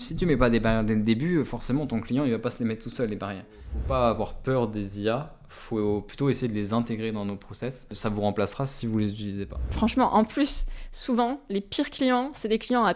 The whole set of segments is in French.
si tu mets pas des barrières dès le début, forcément ton client il va pas se les mettre tout seul les barrières. Faut pas avoir peur des IA, faut plutôt essayer de les intégrer dans nos process. Ça vous remplacera si vous les utilisez pas. Franchement, en plus, souvent, les pires clients, c'est des clients à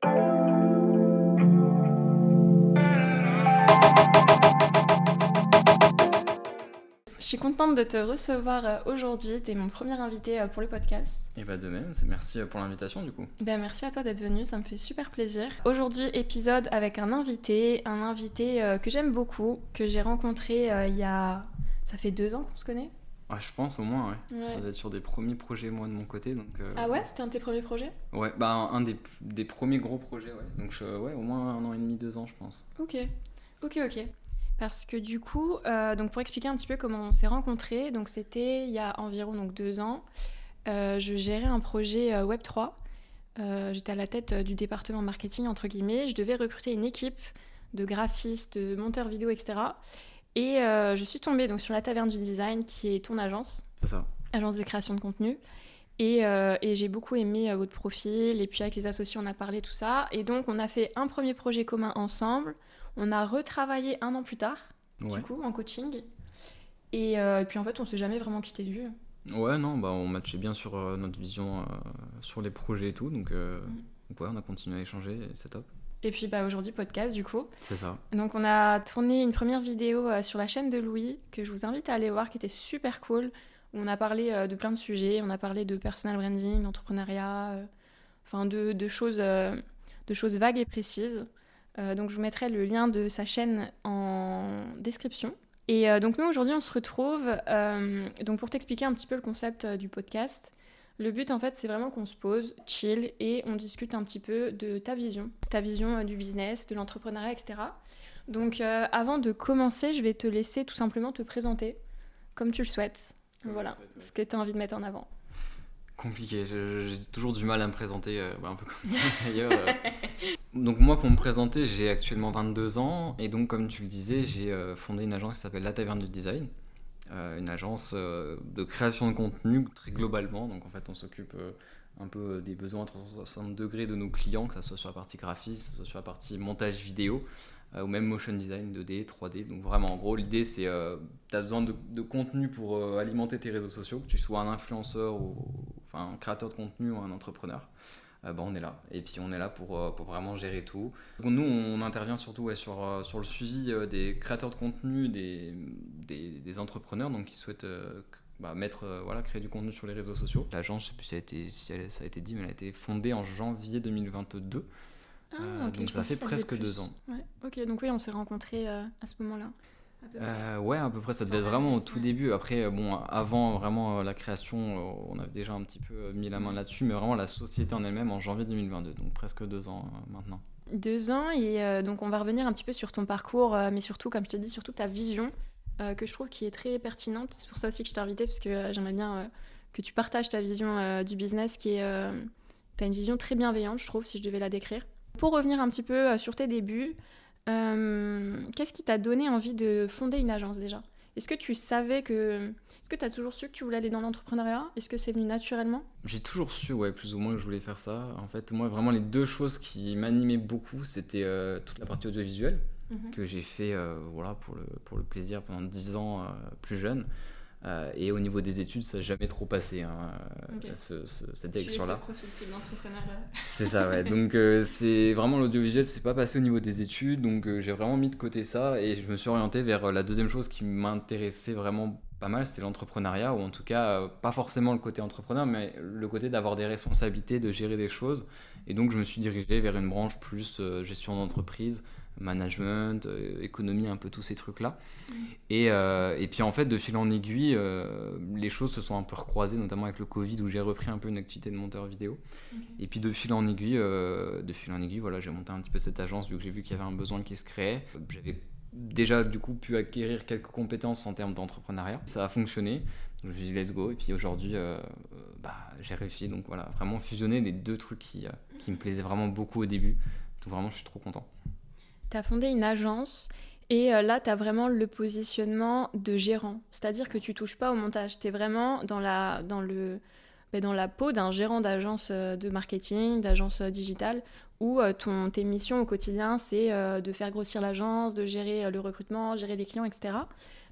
suis contente de te recevoir euh, aujourd'hui. Tu es mon premier invité euh, pour le podcast. Et bah de même, merci euh, pour l'invitation du coup. Ben merci à toi d'être venu, ça me fait super plaisir. Aujourd'hui, épisode avec un invité, un invité que j'aime beaucoup, que j'ai rencontré il y a... Ça fait deux ans qu'on se connaît ah, je pense au moins, ouais. Ça va être sur des premiers projets, moi, de mon côté. Donc, Ah ouais? C'était un de tes premiers projets? Ouais, bah un, des, des, premiers gros projets, ouais. Donc, ouais, au moins un an et demi, deux ans, je pense. Ok, ok, ok. Parce que du coup, euh, donc pour expliquer un petit peu comment on s'est rencontrés, donc c'était il y a environ donc deux ans. Euh, je gérais un projet euh, Web 3. J'étais à la tête du département marketing entre guillemets. Je devais recruter une équipe de graphistes, de monteurs vidéo, etc. Et je suis tombée donc sur la Taverne du Design, qui est ton agence. C'est ça. Agence de création de contenu. Et, et j'ai beaucoup aimé votre profil. Et puis avec les associés, on a parlé tout ça. Et donc on a fait un premier projet commun ensemble. On a retravaillé un an plus tard, du coup, en coaching. Euh, et, puis en fait, on s'est jamais vraiment quitté de vue. Ouais, non, bah, on matchait bien sur euh, notre vision, euh, sur les projets et tout. Donc, mm. ouais, on a continué à échanger c'est top. Et puis bah, aujourd'hui, podcast du coup. C'est ça. Donc on a tourné une première vidéo sur la chaîne de Louis que je vous invite à aller voir qui était super cool. Où on a parlé de plein de sujets. On a parlé de personal branding, d'entrepreneuriat, enfin de, de, choses, de choses vagues et précises. Euh, donc je vous mettrai le lien de sa chaîne en description. Et euh, donc nous aujourd'hui on se retrouve euh, donc pour t'expliquer un petit peu le concept du podcast. Le but en fait c'est vraiment qu'on se pose, chill et on discute un petit peu de ta vision, ta vision du business, de l'entrepreneuriat, etc. Donc avant de commencer je vais te laisser tout simplement te présenter comme tu le souhaites. voilà ce que tu as envie de mettre en avant compliqué. J'ai toujours du mal à me présenter, euh, un peu comme d'ailleurs. Euh. Donc moi, pour me présenter, j'ai actuellement 22 ans et donc comme tu le disais, j'ai euh, fondé une agence qui s'appelle La Taverne du Design, une agence de création de contenu très globalement. Donc en fait, on s'occupe un peu des besoins à 360 degrés de nos clients, que ce soit sur la partie graphisme, que ce soit sur la partie montage vidéo. Euh, ou même motion design 2D, 3D. Donc vraiment, en gros, l'idée, c'est euh, tu as besoin de, contenu pour euh, alimenter tes réseaux sociaux, que tu sois un influenceur ou enfin, un créateur de contenu ou un entrepreneur. Bah, on est là. Et puis on est là pour, pour vraiment gérer tout. nous, on intervient surtout sur, sur le suivi des créateurs de contenu, des, des, entrepreneurs donc qui souhaitent bah, mettre, voilà, créer du contenu sur les réseaux sociaux. L'agence, je sais plus si, a été, si ça a été dit, mais elle a été fondée en janvier 2022. Ah, euh, donc ça fait presque deux ans. Ouais. Ok, donc oui, on s'est rencontrés euh, à ce moment-là. Euh, ouais, à peu près, ça devait être vraiment au tout début. Après, bon, avant vraiment la création, on avait déjà un petit peu mis la main là-dessus, mais vraiment la société en elle-même en janvier 2022, donc presque deux ans maintenant. Deux ans, et donc on va revenir un petit peu sur ton parcours, mais surtout, comme je t'ai dit, surtout ta vision, que je trouve qui est très pertinente. C'est pour ça aussi que je t'ai invité, parce que j'aimerais bien que tu partages ta vision du business, qui est. tu as une vision très bienveillante, je trouve, si je devais la décrire. Pour revenir un petit peu euh, sur tes débuts, euh, qu'est-ce qui t'a donné envie de fonder une agence déjà? Est-ce que tu savais que... Est-ce que tu as toujours su que tu voulais aller dans l'entrepreneuriat? Est-ce que c'est venu naturellement? J'ai toujours su, ouais, plus ou moins que je voulais faire ça. En fait, moi, vraiment, les deux choses qui m'animaient beaucoup, c'était euh, toute la partie audiovisuelle, mhm. que j'ai fait voilà, pour, le, pour le plaisir pendant 10 ans plus jeune. Euh, et au niveau des études, ça n'a jamais trop passé, hein, ce, cette direction-là. C'est ça, ouais. donc euh, c'est vraiment l'audiovisuel, c'est pas passé au niveau des études, donc euh, j'ai vraiment mis de côté ça et je me suis orienté vers la deuxième chose qui m'intéressait vraiment pas mal, c'était l'entrepreneuriat, ou en tout cas pas forcément le côté entrepreneur, mais le côté d'avoir des responsabilités, de gérer des choses. Et donc je me suis dirigé vers une branche plus gestion d'entreprise, management, euh, économie, un peu tous ces trucs-là. Mm. Et, euh, et, puis en fait, de fil en aiguille, euh, les choses se sont un peu recroisées, notamment avec le Covid, où j'ai repris un peu une activité de monteur vidéo. Et puis de fil en aiguille, de fil en aiguille, voilà, j'ai monté un petit peu cette agence, vu que j'ai vu qu'il y avait un besoin qui se créait. J'avais déjà du coup pu acquérir quelques compétences en termes d'entrepreneuriat. Ça a fonctionné. je me suis dit let's go. Et puis aujourd'hui, bah, j'ai réussi. Donc voilà, vraiment fusionner les deux trucs qui, qui me plaisaient vraiment beaucoup au début. Donc vraiment, je suis trop content tu fondé une agence et euh, là, tu as vraiment le positionnement de gérant. C'est-à-dire que tu touches pas au montage. Tu es vraiment dans, la, dans le, ben, dans la peau d'un gérant d'agence de marketing, d'agence digitale, où ton, tes missions au quotidien, c'est de faire grossir l'agence, de gérer le recrutement, gérer les clients, etc.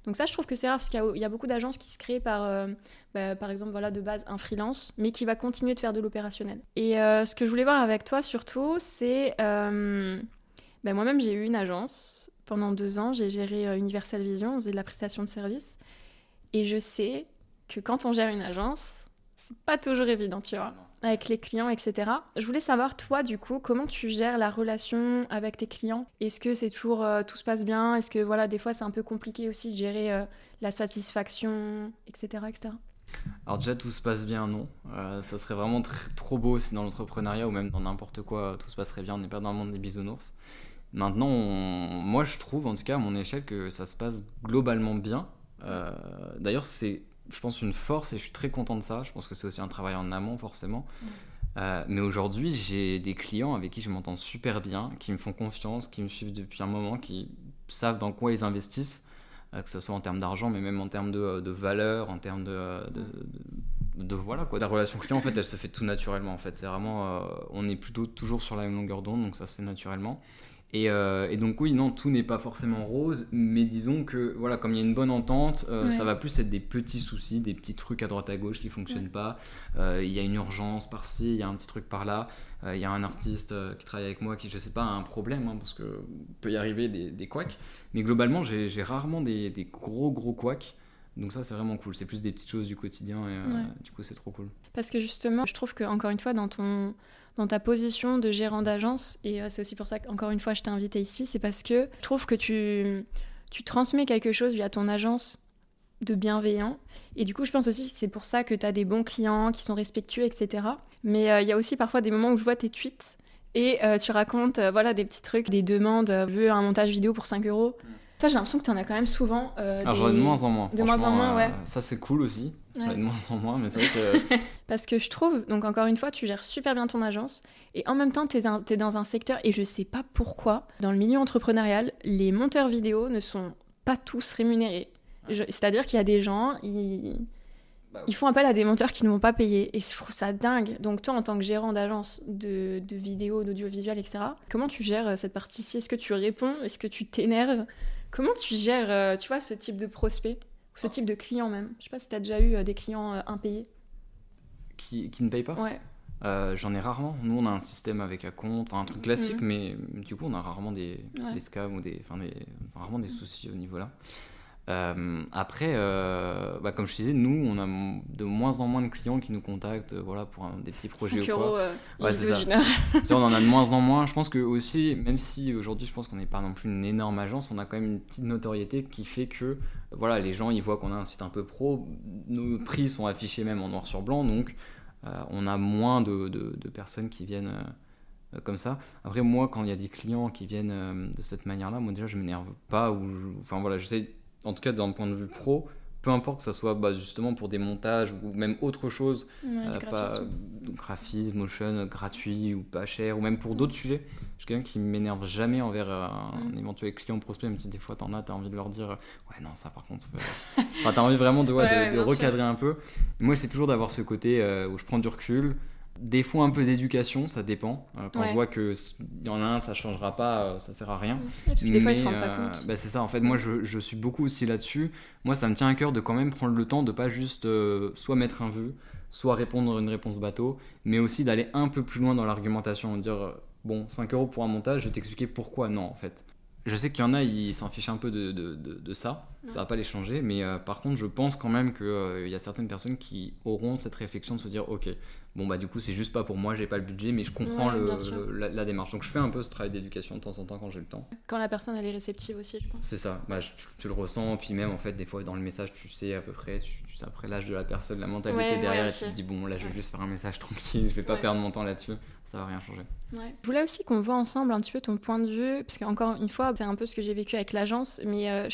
Donc ça, je trouve que c'est rare parce qu'il y, a beaucoup d'agences qui se créent par, euh, bah, par exemple, voilà, de base un freelance, mais qui va continuer de faire de l'opérationnel. Et euh, ce que je voulais voir avec toi surtout, c'est euh, bah, moi-même j'ai eu une agence pendant deux ans, j'ai géré Universal Vision, on faisait de la prestation de service, et je sais que quand on gère une agence, c'est pas toujours évident, tu vois avec les clients, etc. Je voulais savoir, toi, du coup, comment tu gères la relation avec tes clients? Est-ce que c'est toujours euh, tout se passe bien? Est-ce que, voilà, des fois, c'est un peu compliqué aussi de gérer euh, la satisfaction, etc., etc. Alors déjà, tout se passe bien, non. Euh, ça serait vraiment trop beau si dans l'entrepreneuriat ou même dans n'importe quoi, tout se passerait bien. On n'est pas dans le monde des bisounours. Maintenant, moi, je trouve, en tout cas à mon échelle, que ça se passe globalement bien. D'ailleurs, c'est je pense, une force et je suis très content de ça. Je pense que c'est aussi un travail en amont, forcément. Euh, mais aujourd'hui, j'ai des clients avec qui je m'entends super bien, qui me font confiance, qui me suivent depuis un moment, qui savent dans quoi ils investissent, euh, que ce soit en termes d'argent, mais même en termes de, de valeur, en termes de, de, voilà quoi. La relation client, en fait, elle se fait tout naturellement. En fait, c'est vraiment, euh, on est plutôt toujours sur la même longueur d'onde, donc ça se fait naturellement. Euh, et, donc oui, non, tout n'est pas forcément rose, mais disons que voilà, comme il y a une bonne entente, euh, ça va plus être des petits soucis, des petits trucs à droite à gauche qui fonctionnent pas. Euh, il y a une urgence par-ci, il y a un petit truc par-là. Il y a un artiste qui travaille avec moi qui, je sais pas, a un problème, hein, parce que peut y arriver des, des couacs. Mais globalement, j'ai rarement des, des, gros gros couacs. Donc ça, c'est vraiment cool. C'est plus des petites choses du quotidien et du coup, c'est trop cool. Parce que justement, je trouve que encore une fois, dans ton dans ta position de gérant d'agence, et euh, c'est aussi pour ça qu'encore une fois je t'ai invité ici, c'est parce que je trouve que tu, tu transmets quelque chose via ton agence de bienveillant. Et du coup, je pense aussi que c'est pour ça que tu as des bons clients qui sont respectueux, etc. Mais euh, il y a aussi parfois des moments où je vois tes tweets et euh, tu racontes voilà, des petits trucs, des demandes, je veux un montage vidéo pour 5 euros. Ça, j'ai l'impression que tu en as quand même souvent. Euh, Alors, de moins en moins. De moins en moins, ouais. ça, c'est cool aussi. De moins en moins, mais c'est vrai que. Parce que je trouve, donc encore une fois, tu gères super bien ton agence et en même temps, tu es, dans un secteur, et je sais pas pourquoi, dans le milieu entrepreneurial, les monteurs vidéo ne sont pas tous rémunérés. C'est-à-dire qu'il y a des gens, ils... Bah ils font appel à des monteurs qui ne vont pas payer. Et je trouve ça dingue. Donc toi, en tant que gérant d'agence de, de vidéo, d'audiovisuel, etc., comment tu gères euh, cette partie-ci? Est-ce que tu réponds? Est-ce que tu t'énerves? Comment tu gères, euh, tu vois, ce type de prospect ce type de client même? Je sais pas si tu as déjà eu euh, des clients euh, impayés. Qui, qui, ne payent pas? Ouais. J'en ai rarement. Nous, on a un système avec un compte, un truc classique, mhm. mais du coup, on a rarement des, des scams ou des, enfin, des, rarement des soucis au niveau là. Euh, après, euh, bah, comme je disais, nous, on a de moins en moins de clients qui nous contactent euh, voilà, pour des petits projets 5 ou quoi. ouais, c'est ça. on en a de moins en moins. Je pense que aussi, même si aujourd'hui, je pense qu'on n'est pas non plus une énorme agence, on a quand même une petite notoriété qui fait que voilà, les gens, ils voient qu'on a un site un peu pro. Nos prix sont affichés même en noir sur blanc, donc on a moins de, de, personnes qui viennent comme ça. Après, moi, quand il y a des clients qui viennent de cette manière-là, moi déjà, je m'énerve pas. Ou Enfin voilà, j'essaie en tout cas d'un point de vue pro, peu importe que ça soit bah, justement pour des montages ou même autre chose, euh, pas graphisme, motion gratuit ou pas cher, ou même pour d'autres sujets. Je suis quelqu'un qui m'énerve jamais envers euh, un, mm. éventuel client prospect, même si des fois t'en as, t'as envie de leur dire ouais non ça par contre, enfin, t'as envie vraiment de, de, recadrer un peu. Moi c'est toujours d'avoir ce côté euh, où je prends du recul, des fois un peu d'éducation, ça dépend. Euh, quand je vois qu'il y en a un, ça changera pas, euh, ça sert à rien. parce que des fois, ils se rendent pas euh, compte. Bah, c'est ça, en fait, moi je, je, suis beaucoup aussi là-dessus. Moi, ça me tient à cœur de quand même prendre le temps de pas juste soit mettre un vœu, soit répondre une réponse bateau, mais aussi d'aller un peu plus loin dans l'argumentation, dire bon, 5 euros pour un montage, je vais t'expliquer pourquoi non, en fait. Je sais qu'il y en a, ils s'en fichent un peu de, de, de, ça, ça va pas les changer, mais par contre, je pense quand même qu'il y a certaines personnes qui auront cette réflexion de se dire ok, bon bah du coup c'est juste pas pour moi j'ai pas le budget mais je comprends la, démarche. Donc je fais un peu ce travail d'éducation de temps en temps quand j'ai le temps. Quand la personne elle est réceptive aussi je pense. C'est ça. Bah, tu, le ressens puis même en fait des fois dans le message tu sais à peu près tu, sais après l'âge de la personne la mentalité derrière et tu te dis bon là je vais juste faire un message tranquille je vais pas perdre mon temps là-dessus ça va rien changer je voulais aussi qu'on voit ensemble un petit peu ton point de vue parce qu'encore une fois c'est un peu ce que j'ai vécu avec l'agence mais euh,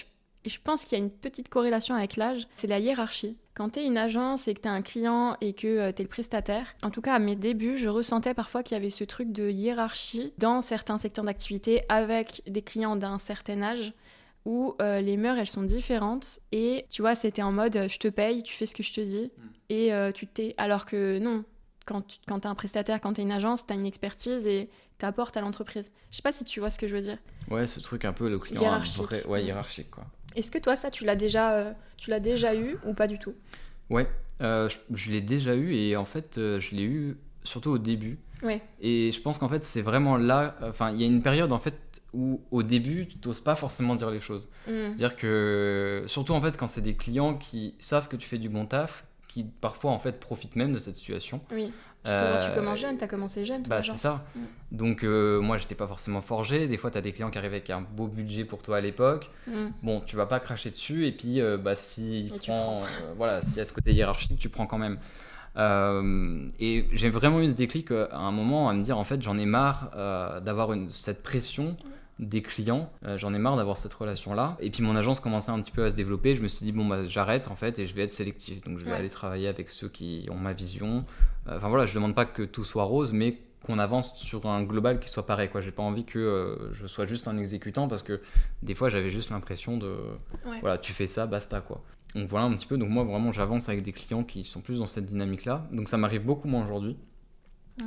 je pense qu'il y a une petite corrélation avec l'âge, c'est la hiérarchie. Quand tu es une agence et que tu es un client et que euh, tu es le prestataire, en tout cas à mes débuts, je ressentais parfois qu'il y avait ce truc de hiérarchie dans certains secteurs d'activité avec des clients d'un certain âge où euh, les mœurs, elles sont différentes. Et tu vois, c'était en mode, je te paye, tu fais ce que je te dis, mm. et tu t'es... Alors que non, quand tu quand as un prestataire, quand tu es une agence, tu as une expertise et tu apportes à l'entreprise. Je sais pas si tu vois ce que je veux dire. Ouais, ce truc un peu le client hiérarchique. ouais, hiérarchique quoi. Est-ce que toi ça tu l'as déjà tu l'as déjà eu ou pas du tout? Ouais, je, je l'ai déjà eu et en fait je l'ai eu surtout au début. Et je pense qu'en fait, c'est vraiment là. Enfin, il y a une période en fait où au début, tu n'oses pas forcément dire les choses. Mm. C'est-à-dire que, surtout en fait, quand c'est des clients qui savent que tu fais du bon taf, qui parfois en fait profitent même de cette situation. Oui. Euh, tu commences jeune, tu as commencé jeune. Bah, c'est ça. Mm. Donc, euh, moi, j'étais pas forcément forgé. Des fois, tu as des clients qui arrivent avec un beau budget pour toi à l'époque. Mm. Bon, tu vas pas cracher dessus. Et puis, euh, bah, si, prend, voilà, si à ce côté hiérarchique, tu prends quand même. Euh, et j'ai vraiment eu ce déclic euh, à un moment à me dire en fait j'en ai marre euh, d'avoir cette pression des clients, j'en ai marre d'avoir cette relation là. Et puis mon agence commençait un petit peu à se développer, je me suis dit bon bah j'arrête en fait et je vais être sélectif. Donc je vais aller travailler avec ceux qui ont ma vision. Enfin voilà, je demande pas que tout soit rose mais qu'on avance sur un global qui soit pareil quoi. J'ai pas envie que je sois juste un exécutant parce que des fois j'avais juste l'impression de voilà, tu fais ça, basta quoi. Donc voilà un petit peu. Donc moi vraiment j'avance avec des clients qui sont plus dans cette dynamique là. Donc ça m'arrive beaucoup moins aujourd'hui.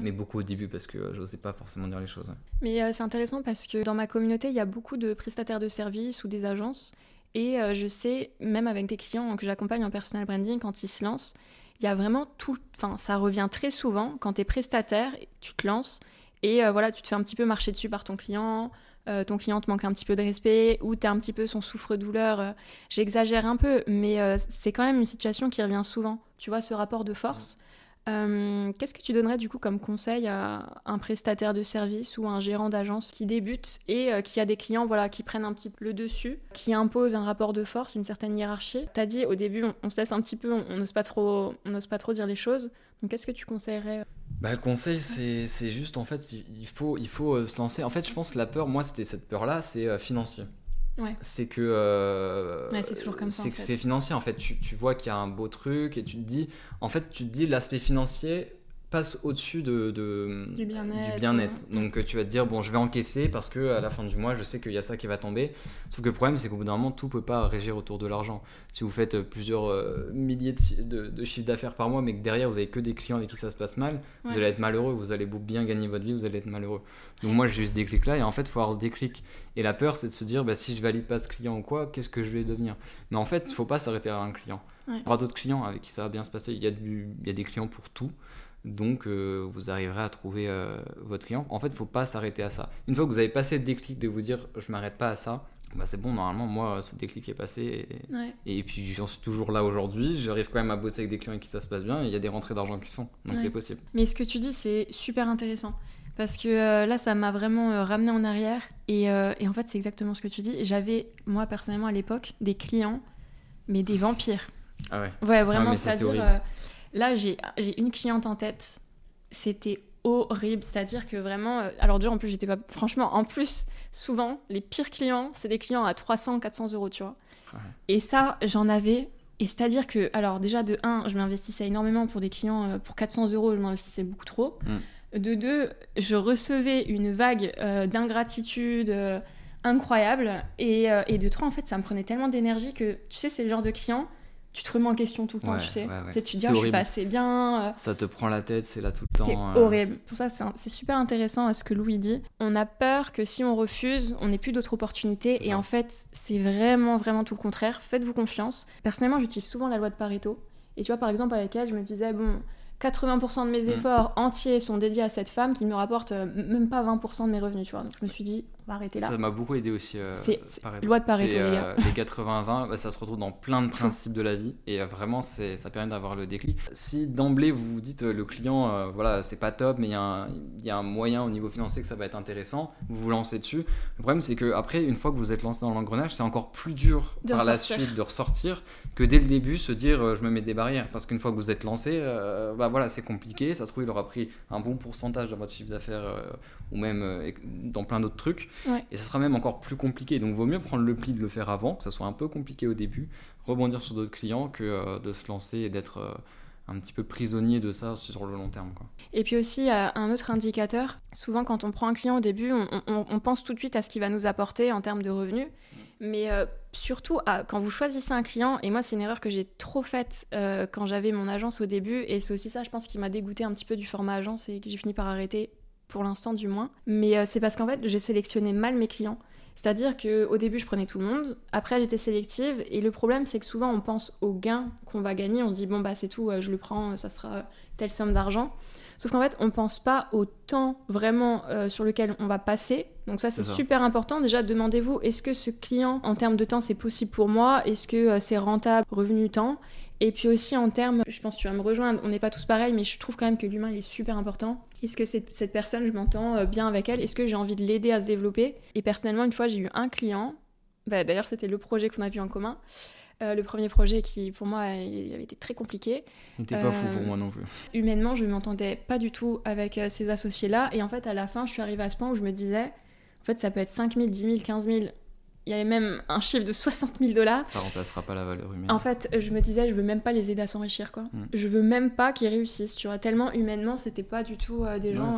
Mais beaucoup au début parce que je n'osais pas forcément dire les choses. Mais euh, c'est intéressant parce que dans ma communauté, il y a beaucoup de prestataires de services ou des agences. Et euh, je sais, même avec des clients que j'accompagne en personal branding, quand ils se lancent, il y a vraiment tout. Enfin, ça revient très souvent. Quand tu es prestataire, tu te lances et euh, voilà, tu te fais un petit peu marcher dessus par ton client. Euh, ton client te manque un petit peu de respect ou tu es un petit peu son souffre-douleur. Euh, j'exagère un peu, mais euh, c'est quand même une situation qui revient souvent. Tu vois, ce rapport de force. Qu'est-ce que tu donnerais du coup comme conseil à un prestataire de service ou un gérant d'agence qui débute et qui a des clients voilà, qui prennent un petit peu le dessus, qui imposent un rapport de force, une certaine hiérarchie? Tu as dit au début, on, se laisse un petit peu, on n'ose pas, trop, pas trop dire les choses. Donc qu'est-ce que tu conseillerais? Bah, le conseil, c'est juste en fait, il faut, il faut euh, se lancer. En fait, je pense que la peur, moi, c'était cette peur-là, c'est euh, financier. Ouais. C'est que. Euh, c'est toujours comme ça. C'est que c'est financier, en fait. Tu, tu vois qu'il y a un beau truc et tu te dis. En fait, tu te dis l'aspect financier, passe au-dessus de, du bien-être. Bien Donc euh, tu vas te dire, bon, je vais encaisser parce que à la fin du mois, je sais qu'il y a ça qui va tomber. Sauf que le problème, c'est qu'au bout d'un moment, tout peut pas régir autour de l'argent. Si vous faites euh, plusieurs euh, milliers de, de, chiffres d'affaires par mois, mais que derrière, vous avez que des clients avec qui ça se passe mal, vous allez être malheureux. Vous allez bien gagner votre vie, vous allez être malheureux. Donc moi, j'ai eu ce déclic-là. Et en fait, il faut avoir ce déclic. Et la peur, c'est de se dire, bah, si je valide pas ce client ou quoi, qu'est-ce que je vais devenir? Mais en fait, il faut pas s'arrêter à un client. Il y aura d'autres clients avec qui ça va bien se passer. Il y a, du, il y a des clients pour tout. Donc, euh, vous arriverez à trouver euh, votre client. En fait, il ne faut pas s'arrêter à ça. Une fois que vous avez passé le déclic de vous dire je m'arrête pas à ça, bah c'est bon, normalement, moi, ce déclic est passé. Et, puis, j'en suis toujours là aujourd'hui. J'arrive quand même à bosser avec des clients avec qui ça se passe bien. Et il y a des rentrées d'argent qui sont. Donc, c'est possible. Mais ce que tu dis, c'est super intéressant. Parce que euh, là, ça m'a vraiment ramené en arrière. Et, et en fait, c'est exactement ce que tu dis. J'avais, moi, personnellement, à l'époque, des clients, mais des vampires. Ah ouais Ouais, vraiment, c'est-à-dire Là, j'ai une cliente en tête. C'était horrible. C'est-à-dire que vraiment. Euh, alors, déjà, en plus, j'étais pas. Franchement, en plus, souvent, les pires clients, c'est des clients à 300, 400 euros, tu vois. Et ça, j'en avais. Et c'est-à-dire que, alors, déjà, de 1, je m'investissais énormément pour des clients. Euh, pour 400 euros, je m'investissais beaucoup trop. Mm. De 2, je recevais une vague euh, d'ingratitude incroyable. Et, et de 3, en fait, ça me prenait tellement d'énergie que, tu sais, c'est le genre de client tu te remets en question tout le temps, tu sais. Tu te dis, ah, je suis pas assez bien. Euh. Ça te prend la tête, c'est là tout le temps. C'est euh. horrible. Pour ça, c'est super intéressant euh, ce que Louis dit. On a peur que si on refuse, on n'ait plus d'autres opportunités. Et en fait, c'est vraiment, vraiment tout le contraire. Faites-vous confiance. Personnellement, j'utilise souvent la loi de Pareto. Et tu vois, par exemple, avec elle, je me disais, bon, 80% de mes mm. efforts entiers sont dédiés à cette femme qui me rapporte même pas 20% de mes revenus, tu vois. Donc je me suis dit, là. Ça m'a beaucoup aidé aussi. Euh, c'est loi de Pareto, les gars. Euh, les 80-20, bah, ça se retrouve dans plein de principes de la vie et euh, vraiment, ça permet d'avoir le déclic. Si d'emblée vous vous dites le client, voilà, c'est pas top, mais il y, y, a un moyen au niveau financier que ça va être intéressant, vous vous lancez dessus. Le problème, c'est que après, une fois que vous êtes lancé dans l'engrenage, c'est encore plus dur par la suite de ressortir que dès le début se dire je me mets des barrières parce qu'une fois que vous êtes lancé, bah voilà, c'est compliqué. Ça se trouve, il aura pris un bon pourcentage de votre chiffre d'affaires ou même dans plein d'autres trucs. Et ça sera même encore plus compliqué. Donc, vaut mieux prendre le pli de le faire avant, que ça soit un peu compliqué au début, rebondir sur d'autres clients, que euh, de se lancer et d'être euh, un petit peu prisonnier de ça sur le long terme. Quoi. Et puis aussi, un autre indicateur, souvent quand on prend un client au début, on, pense tout de suite à ce qu'il va nous apporter en termes de revenus. Mais euh, surtout, ah, quand vous choisissez un client, et moi, c'est une erreur que j'ai trop faite euh, quand j'avais mon agence au début, et c'est aussi ça, je pense, qui m'a dégoûté un petit peu du format agence et que j'ai fini par arrêter, pour l'instant du moins. Mais euh, c'est parce qu'en fait, j'ai sélectionné mal mes clients. C'est-à-dire qu'au début, je prenais tout le monde, après, j'étais sélective, et le problème, c'est que souvent, on pense au gain qu'on va gagner, on se dit, bon, bah, c'est tout, je le prends, ça sera telle somme d'argent. Sauf qu'en fait, on ne pense pas au temps vraiment euh, sur lequel on va passer. Donc ça, c'est super important. Déjà, demandez-vous, est-ce que ce client, en termes de temps, c'est possible pour moi? Est-ce que euh, c'est rentable, revenu temps Et puis aussi en termes, je pense que tu vas me rejoindre, on n'est pas tous pareils, mais je trouve quand même que l'humain, il est super important. Est-ce que cette, cette personne, je m'entends euh, bien avec elle? Est-ce que j'ai envie de l'aider à se développer? Et personnellement, une fois, j'ai eu un client, bah, d'ailleurs, c'était le projet qu'on a vu en commun. Euh, le premier projet qui, pour moi, il avait été très compliqué. Il n'était pas fou pour euh, moi non plus. Humainement, je ne m'entendais pas du tout avec ces associés-là. Et en fait, à la fin, je suis arrivée à ce point où je me disais, en fait, ça peut être 5 000, 10 000, 15 000. Il y avait même un chiffre de 60 000 dollars. Ça remplacera pas la valeur humaine. En fait, je me disais, je veux même pas les aider à s'enrichir, quoi. Mm. Je veux même pas qu'ils réussissent, tu vois. Tellement humainement, c'était pas du tout des gens,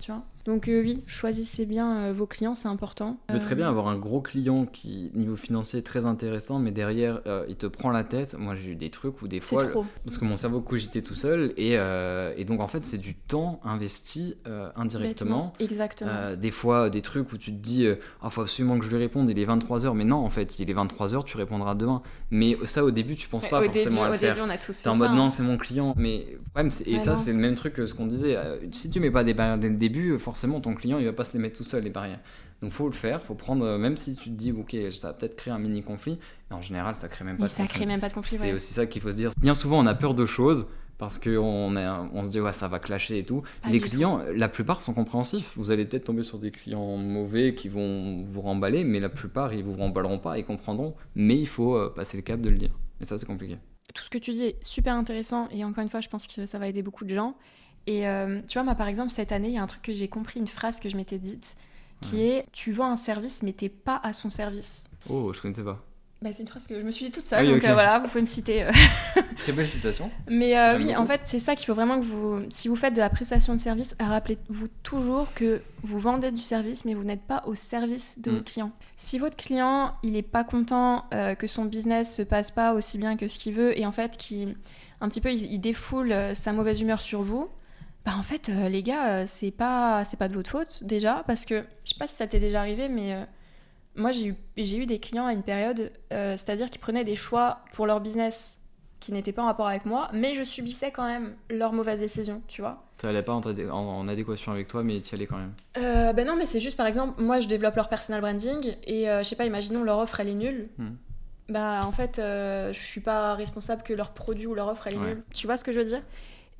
tu vois. Donc euh, oui, choisissez bien euh, vos clients, c'est important. Tu peux très bien avoir un gros client qui, niveau financier, est très intéressant, mais derrière, euh, il te prend la tête. Moi, j'ai eu des trucs où des fois... Trop. Parce que mon cerveau cogitait tout seul, et, et donc en fait, c'est du temps investi indirectement. Exactement. des fois, des trucs où tu te dis, il ah, faut absolument que je lui réponde, il est 23h, mais non, en fait, il est 23h, tu répondras demain. Mais ça, au début, tu penses pas forcément à le au faire. Début, on a tous fait en mode, non, c'est mon client. Mais ouais, et ça, c'est le même truc que ce qu'on disait. Si tu mets pas des barrières dès le début, forcément ton client il va pas se les mettre tout seul les barrières. Donc faut le faire, faut prendre, euh, même si tu te dis ok ça va peut-être créer un mini conflit, et en général ça crée même pas. de ça crée même pas de conflit. C'est aussi ça qu'il faut se dire. Bien souvent on a peur de choses parce qu'on on se dit ouais ça va clasher et tout. les clients, la plupart sont compréhensifs. Vous allez peut-être tomber sur des clients mauvais qui vont vous remballer, mais la plupart ils vous remballeront pas, ils comprendront. Mais il faut euh, passer le cap de le dire. Et ça c'est compliqué. Tout ce que tu dis est super intéressant et encore une fois je pense que ça va aider beaucoup de gens. Et euh, tu vois, moi, par exemple, cette année, il y a un truc que j'ai compris, une phrase que je m'étais dite, qui est Tu vends un service, mais t'es pas à son service. Oh, je connaissais pas. Bah, c'est une phrase que je me suis dit toute seule, ah donc euh, voilà, vous pouvez me citer. Euh. Très belle citation. Mais oui, en fait, c'est ça qu'il faut vraiment que vous. Si vous faites de la prestation de service, rappelez-vous toujours que vous vendez du service, mais vous n'êtes pas au service de mm. votre client. Si votre client, il est pas content que son business se passe pas aussi bien que ce qu'il veut, et en fait, qui un petit peu, il défoule sa mauvaise humeur sur vous, bah en fait, euh, les gars, euh, c'est pas, c'est pas de votre faute déjà, parce que je sais pas si ça t'est déjà arrivé, mais euh, moi j'ai eu, j'ai eu des clients à une période, c'est-à-dire qui prenaient des choix pour leur business qui n'étaient pas en rapport avec moi, mais je subissais quand même leurs mauvaises décisions, tu vois. Ça allait pas en, adéquation avec toi, mais tu y allais quand même. ben non, mais c'est juste par exemple, moi je développe leur personal branding et je sais pas, imaginons leur offre elle est nulle. Hmm. Bah en fait, je suis pas responsable que leur produit ou leur offre elle est nulle. Tu vois ce que je veux dire?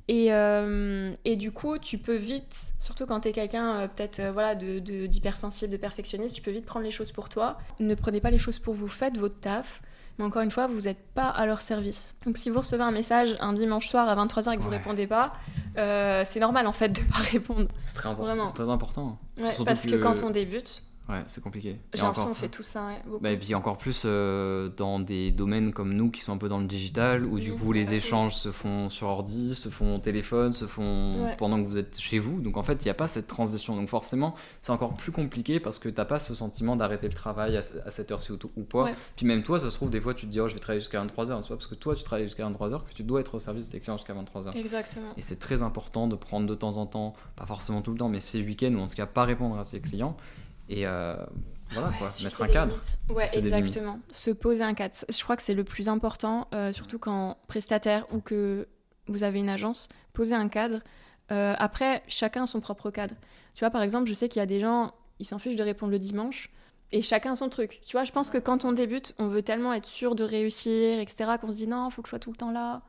Et, euh, et, du coup, tu peux vite, surtout quand tu es quelqu'un euh, peut-être euh, voilà, d'hypersensible, de, de, perfectionniste, tu peux vite prendre les choses pour toi. Ne prenez pas les choses pour vous, faites votre taf. Mais encore une fois, vous n'êtes pas à leur service. Donc si vous recevez un message un dimanche soir à 23h et que vous ne répondez pas, c'est normal en fait de ne pas répondre. C'est très important. C'est très important. parce que quand on débute, Ouais, c'est compliqué. J'ai l'impression qu'on fait tout ça. Bah, et puis encore plus euh, dans des domaines comme nous qui sont un peu dans le digital, où du coup les échanges se font sur ordi, se font au téléphone, se font pendant que vous êtes chez vous. Donc en fait, il n'y a pas cette transition. Donc forcément, c'est encore plus compliqué parce que tu n'as pas ce sentiment d'arrêter le travail à, cette heure-ci ou, ou, pas. Puis même toi, ça se trouve, des fois tu te dis, oh, je vais travailler jusqu'à 23h. C'est pas parce que toi tu travailles jusqu'à 23h que tu dois être au service des clients jusqu'à 23h. Exactement. Et c'est très important de prendre de temps en temps, pas forcément tout le temps, mais ces week-ends ou en tout cas pas répondre à ses clients. Et euh, voilà, quoi, mettre un cadre. Ouais, exactement. Se poser un cadre. Je crois que c'est le plus important, euh, surtout quand prestataire ou que vous avez une agence, poser un cadre. Euh, après, chacun son propre cadre. Tu vois, par exemple, je sais qu'il y a des gens, ils s'en fichent de répondre le dimanche et chacun son truc. Tu vois, je pense que quand on débute, on veut tellement être sûr de réussir, etc., qu'on se dit non, il faut que je sois tout le temps là.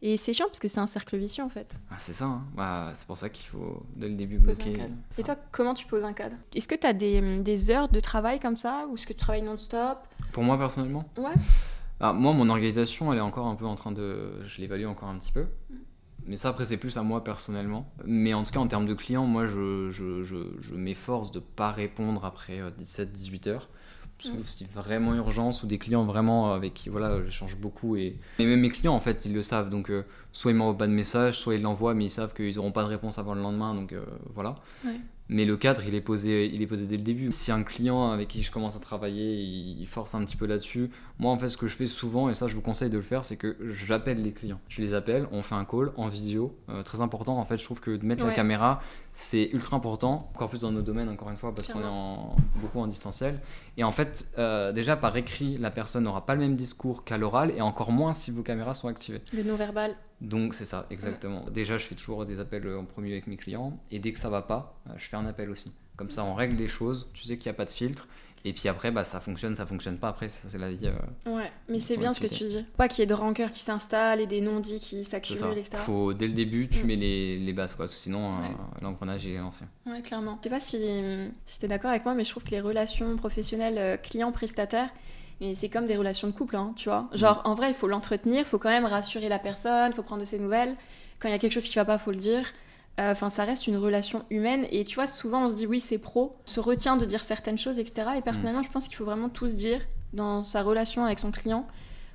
Et c'est chiant parce que c'est un cercle vicieux en fait. Ah, c'est ça, hein. bah, c'est pour ça qu'il faut dès le début bloquer. Et toi, comment tu poses un cadre? Est-ce que tu as des, des, heures de travail comme ça ou est-ce que tu travailles non-stop? Pour moi personnellement? Ouais. Ah, moi, mon organisation, elle est encore un peu en train de. Je l'évalue encore un petit peu. Mm. Mais ça, après, c'est plus à moi personnellement. Mais en tout cas, en termes de clients, moi, je, je, je, je m'efforce de pas répondre après 17-18 euh, heures sauf si vraiment urgence ou des clients vraiment avec qui voilà j'échange beaucoup et... même mes clients en fait ils le savent. Donc euh, soit ils m'envoient pas de message soit ils l'envoient mais ils savent qu'ils auront pas de réponse avant le lendemain. Donc euh, voilà mais le cadre, il est posé, il est posé dès le début. Si un client avec qui je commence à travailler, il force un petit peu là-dessus, moi, en fait, ce que je fais souvent, et ça, je vous conseille de le faire, c'est que j'appelle les clients. Je les appelle, on fait un call en visio. Euh, très important, en fait, je trouve que de mettre la caméra, c'est ultra important. Encore plus dans nos domaines, encore une fois, parce qu'on est en, beaucoup en distanciel. Et en fait, euh, déjà, par écrit, la personne n'aura pas le même discours qu'à l'oral, et encore moins si vos caméras sont activées. Le non-verbal. Donc c'est ça, exactement. Déjà, je fais toujours des appels en premier avec mes clients, et dès que ça va pas, euh, je fais un appel aussi. Comme ça, on règle les choses, tu sais qu'il n'y a pas de filtre, et puis après, bah, ça fonctionne, ça fonctionne pas. Après, ça, c'est la vie. Euh, ouais, mais c'est bien ce que tu dis. Pas qu'il y ait de rancœur qui s'installe et des non-dits qui s'accumulent, etc. Faut, dès le début, tu mm. mets les, les, bases, quoi. Sinon, euh, l'engrenage est lancé. Ouais, clairement. Je sais pas si, si tu es d'accord avec moi, mais je trouve que les relations professionnelles euh, client-prestataire, c'est comme des relations de couple, hein, tu vois. Genre, en vrai, il faut l'entretenir, il faut quand même rassurer la personne, il faut prendre de ses nouvelles. Quand il y a quelque chose qui va pas, faut le dire. Euh, enfin, ça reste une relation humaine. Et tu vois, souvent on se dit oui, c'est pro, on se retient de dire certaines choses, etc. Et personnellement, je pense qu'il faut vraiment tout se dire dans sa relation avec son client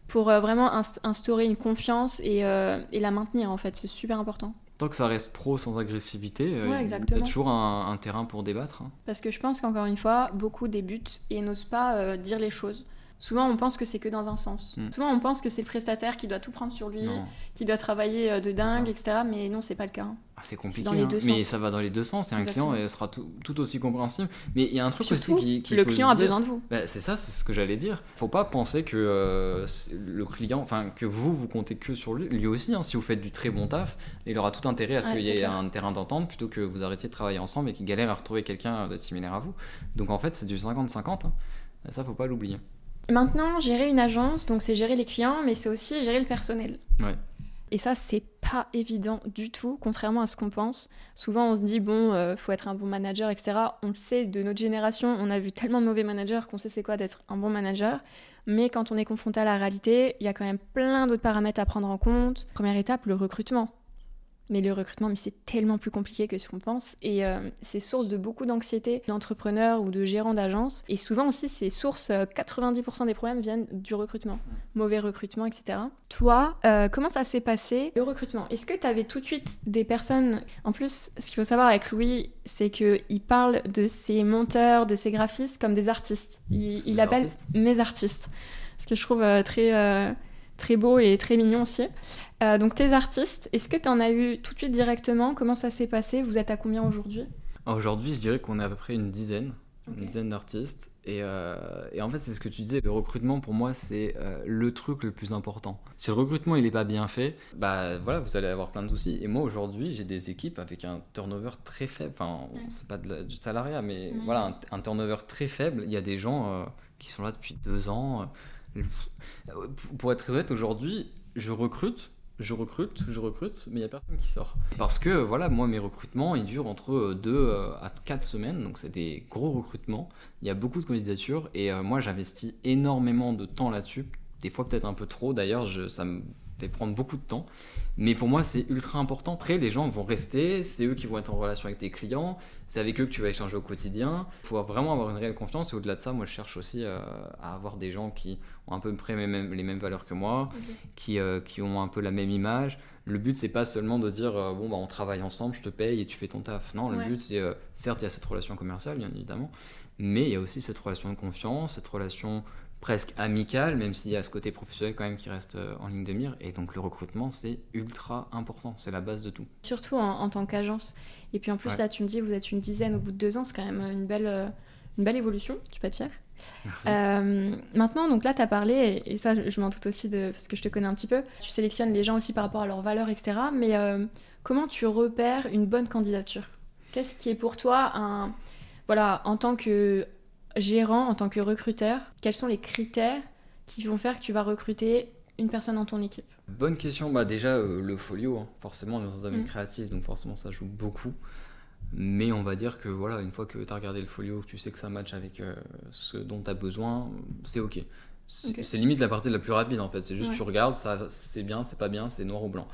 pour euh, vraiment instaurer une confiance euh, et, la maintenir, en fait. C'est super important. Tant que ça reste pro sans agressivité, il y a toujours un, terrain pour débattre. Hein. Parce que je pense qu'encore une fois, beaucoup débutent et n'osent pas dire les choses. Souvent, on pense que c'est que dans un sens. Hmm. Souvent, on pense que c'est le prestataire qui doit tout prendre sur lui, qui doit travailler euh, de dingue, etc. Mais non, c'est pas le cas. Hein. Ah, c'est compliqué, hein. mais ça va dans les deux sens. Et un client sera tout, aussi compréhensible. Mais il y a un truc aussi qui, le client a besoin de vous. Bah, c'est ça, c'est ce que j'allais dire. Faut pas penser que euh, le client, enfin que vous vous comptez que sur lui. Lui aussi, hein, si vous faites du très bon taf, il aura tout intérêt à ce qu'il y ait un terrain d'entente plutôt que vous arrêtiez de travailler ensemble et qu'il galère à retrouver quelqu'un de similaire à vous. Donc en fait, c'est du 50-50. Ça, faut pas l'oublier. Maintenant, gérer une agence, donc c'est gérer les clients, mais c'est aussi gérer le personnel. Ouais. Et ça, c'est pas évident du tout, contrairement à ce qu'on pense. Souvent, on se dit, bon, euh, faut être un bon manager, etc. On le sait, de notre génération, on a vu tellement de mauvais managers qu'on sait c'est quoi d'être un bon manager. Mais quand on est confronté à la réalité, il y a quand même plein d'autres paramètres à prendre en compte. Première étape, le recrutement. Mais le recrutement, mais c'est tellement plus compliqué que ce qu'on pense. Et euh, c'est source de beaucoup d'anxiété d'entrepreneurs ou de gérants d'agences. Et souvent aussi, c'est source, 90% des problèmes viennent du recrutement. Mauvais recrutement, etc. Toi, euh, comment ça s'est passé, le recrutement? Est-ce que tu avais tout de suite des personnes... En plus, ce qu'il faut savoir avec Louis, c'est qu'il parle de ses monteurs, de ses graphistes comme des artistes. Il, appelle mes artistes. Ce que je trouve euh, très, très beau et très mignon aussi. Euh, donc tes artistes, est-ce que tu en as eu tout de suite directement? Comment ça s'est passé? Vous êtes à combien aujourd'hui? Aujourd'hui, je dirais qu'on est à peu près une dizaine, une dizaine d'artistes. Euh, et, en fait, c'est ce que tu disais, le recrutement pour moi, c'est euh, le truc le plus important. Si le recrutement il n'est pas bien fait, bah voilà, vous allez avoir plein de soucis. Et moi aujourd'hui, j'ai des équipes avec un turnover très faible. Enfin, c'est pas du salariat, mais voilà, un, turnover très faible. Il y a des gens qui sont là depuis deux ans. Pour être très honnête, aujourd'hui, je recrute je recrute, je recrute, mais il n'y a personne qui sort. Parce que voilà, moi mes recrutements, ils durent entre 2 euh, à 4 semaines, donc c'est des gros recrutements, il y a beaucoup de candidatures, et euh, moi j'investis énormément de temps là-dessus, des fois peut-être un peu trop d'ailleurs, ça me fait prendre beaucoup de temps. Mais pour moi, c'est ultra important. Après, les gens vont rester, c'est eux qui vont être en relation avec tes clients, c'est avec eux que tu vas échanger au quotidien. Il faut vraiment avoir une réelle confiance. Et au-delà de ça, moi, je cherche aussi euh, à avoir des gens qui ont un peu près les mêmes, les mêmes valeurs que moi, qui, euh, qui ont un peu la même image. Le but, c'est pas seulement de dire euh, bon, bah, on travaille ensemble, je te paye et tu fais ton taf. Non, le but, c'est certes, il y a cette relation commerciale, bien évidemment, mais il y a aussi cette relation de confiance, cette relation presque amical, même s'il y a ce côté professionnel quand même qui reste euh, en ligne de mire. Et donc le recrutement, c'est ultra important, c'est la base de tout. Surtout en, tant qu'agence. Et puis en plus, là, tu me dis, vous êtes une dizaine au bout de deux ans, c'est quand même une belle, euh, une belle évolution, tu peux être fier. Euh, maintenant, donc là, tu as parlé, et, ça, je m'en doute aussi de, parce que je te connais un petit peu, tu sélectionnes les gens aussi par rapport à leurs valeurs, etc. Mais comment tu repères une bonne candidature? Qu'est-ce qui est pour toi un. Voilà, en tant que gérant, en tant que recruteur, quels sont les critères qui vont faire que tu vas recruter une personne dans ton équipe? Bonne question. Bah déjà, euh, le folio, hein. forcément, dans un domaine mm. créatif, donc forcément, ça joue beaucoup. Mais on va dire que voilà, une fois que tu as regardé le folio, que tu sais que ça match avec euh, ce dont tu as besoin, c'est OK. C'est limite la partie la plus rapide en fait. C'est juste tu regardes, ça c'est bien, c'est pas bien, c'est noir ou blanc.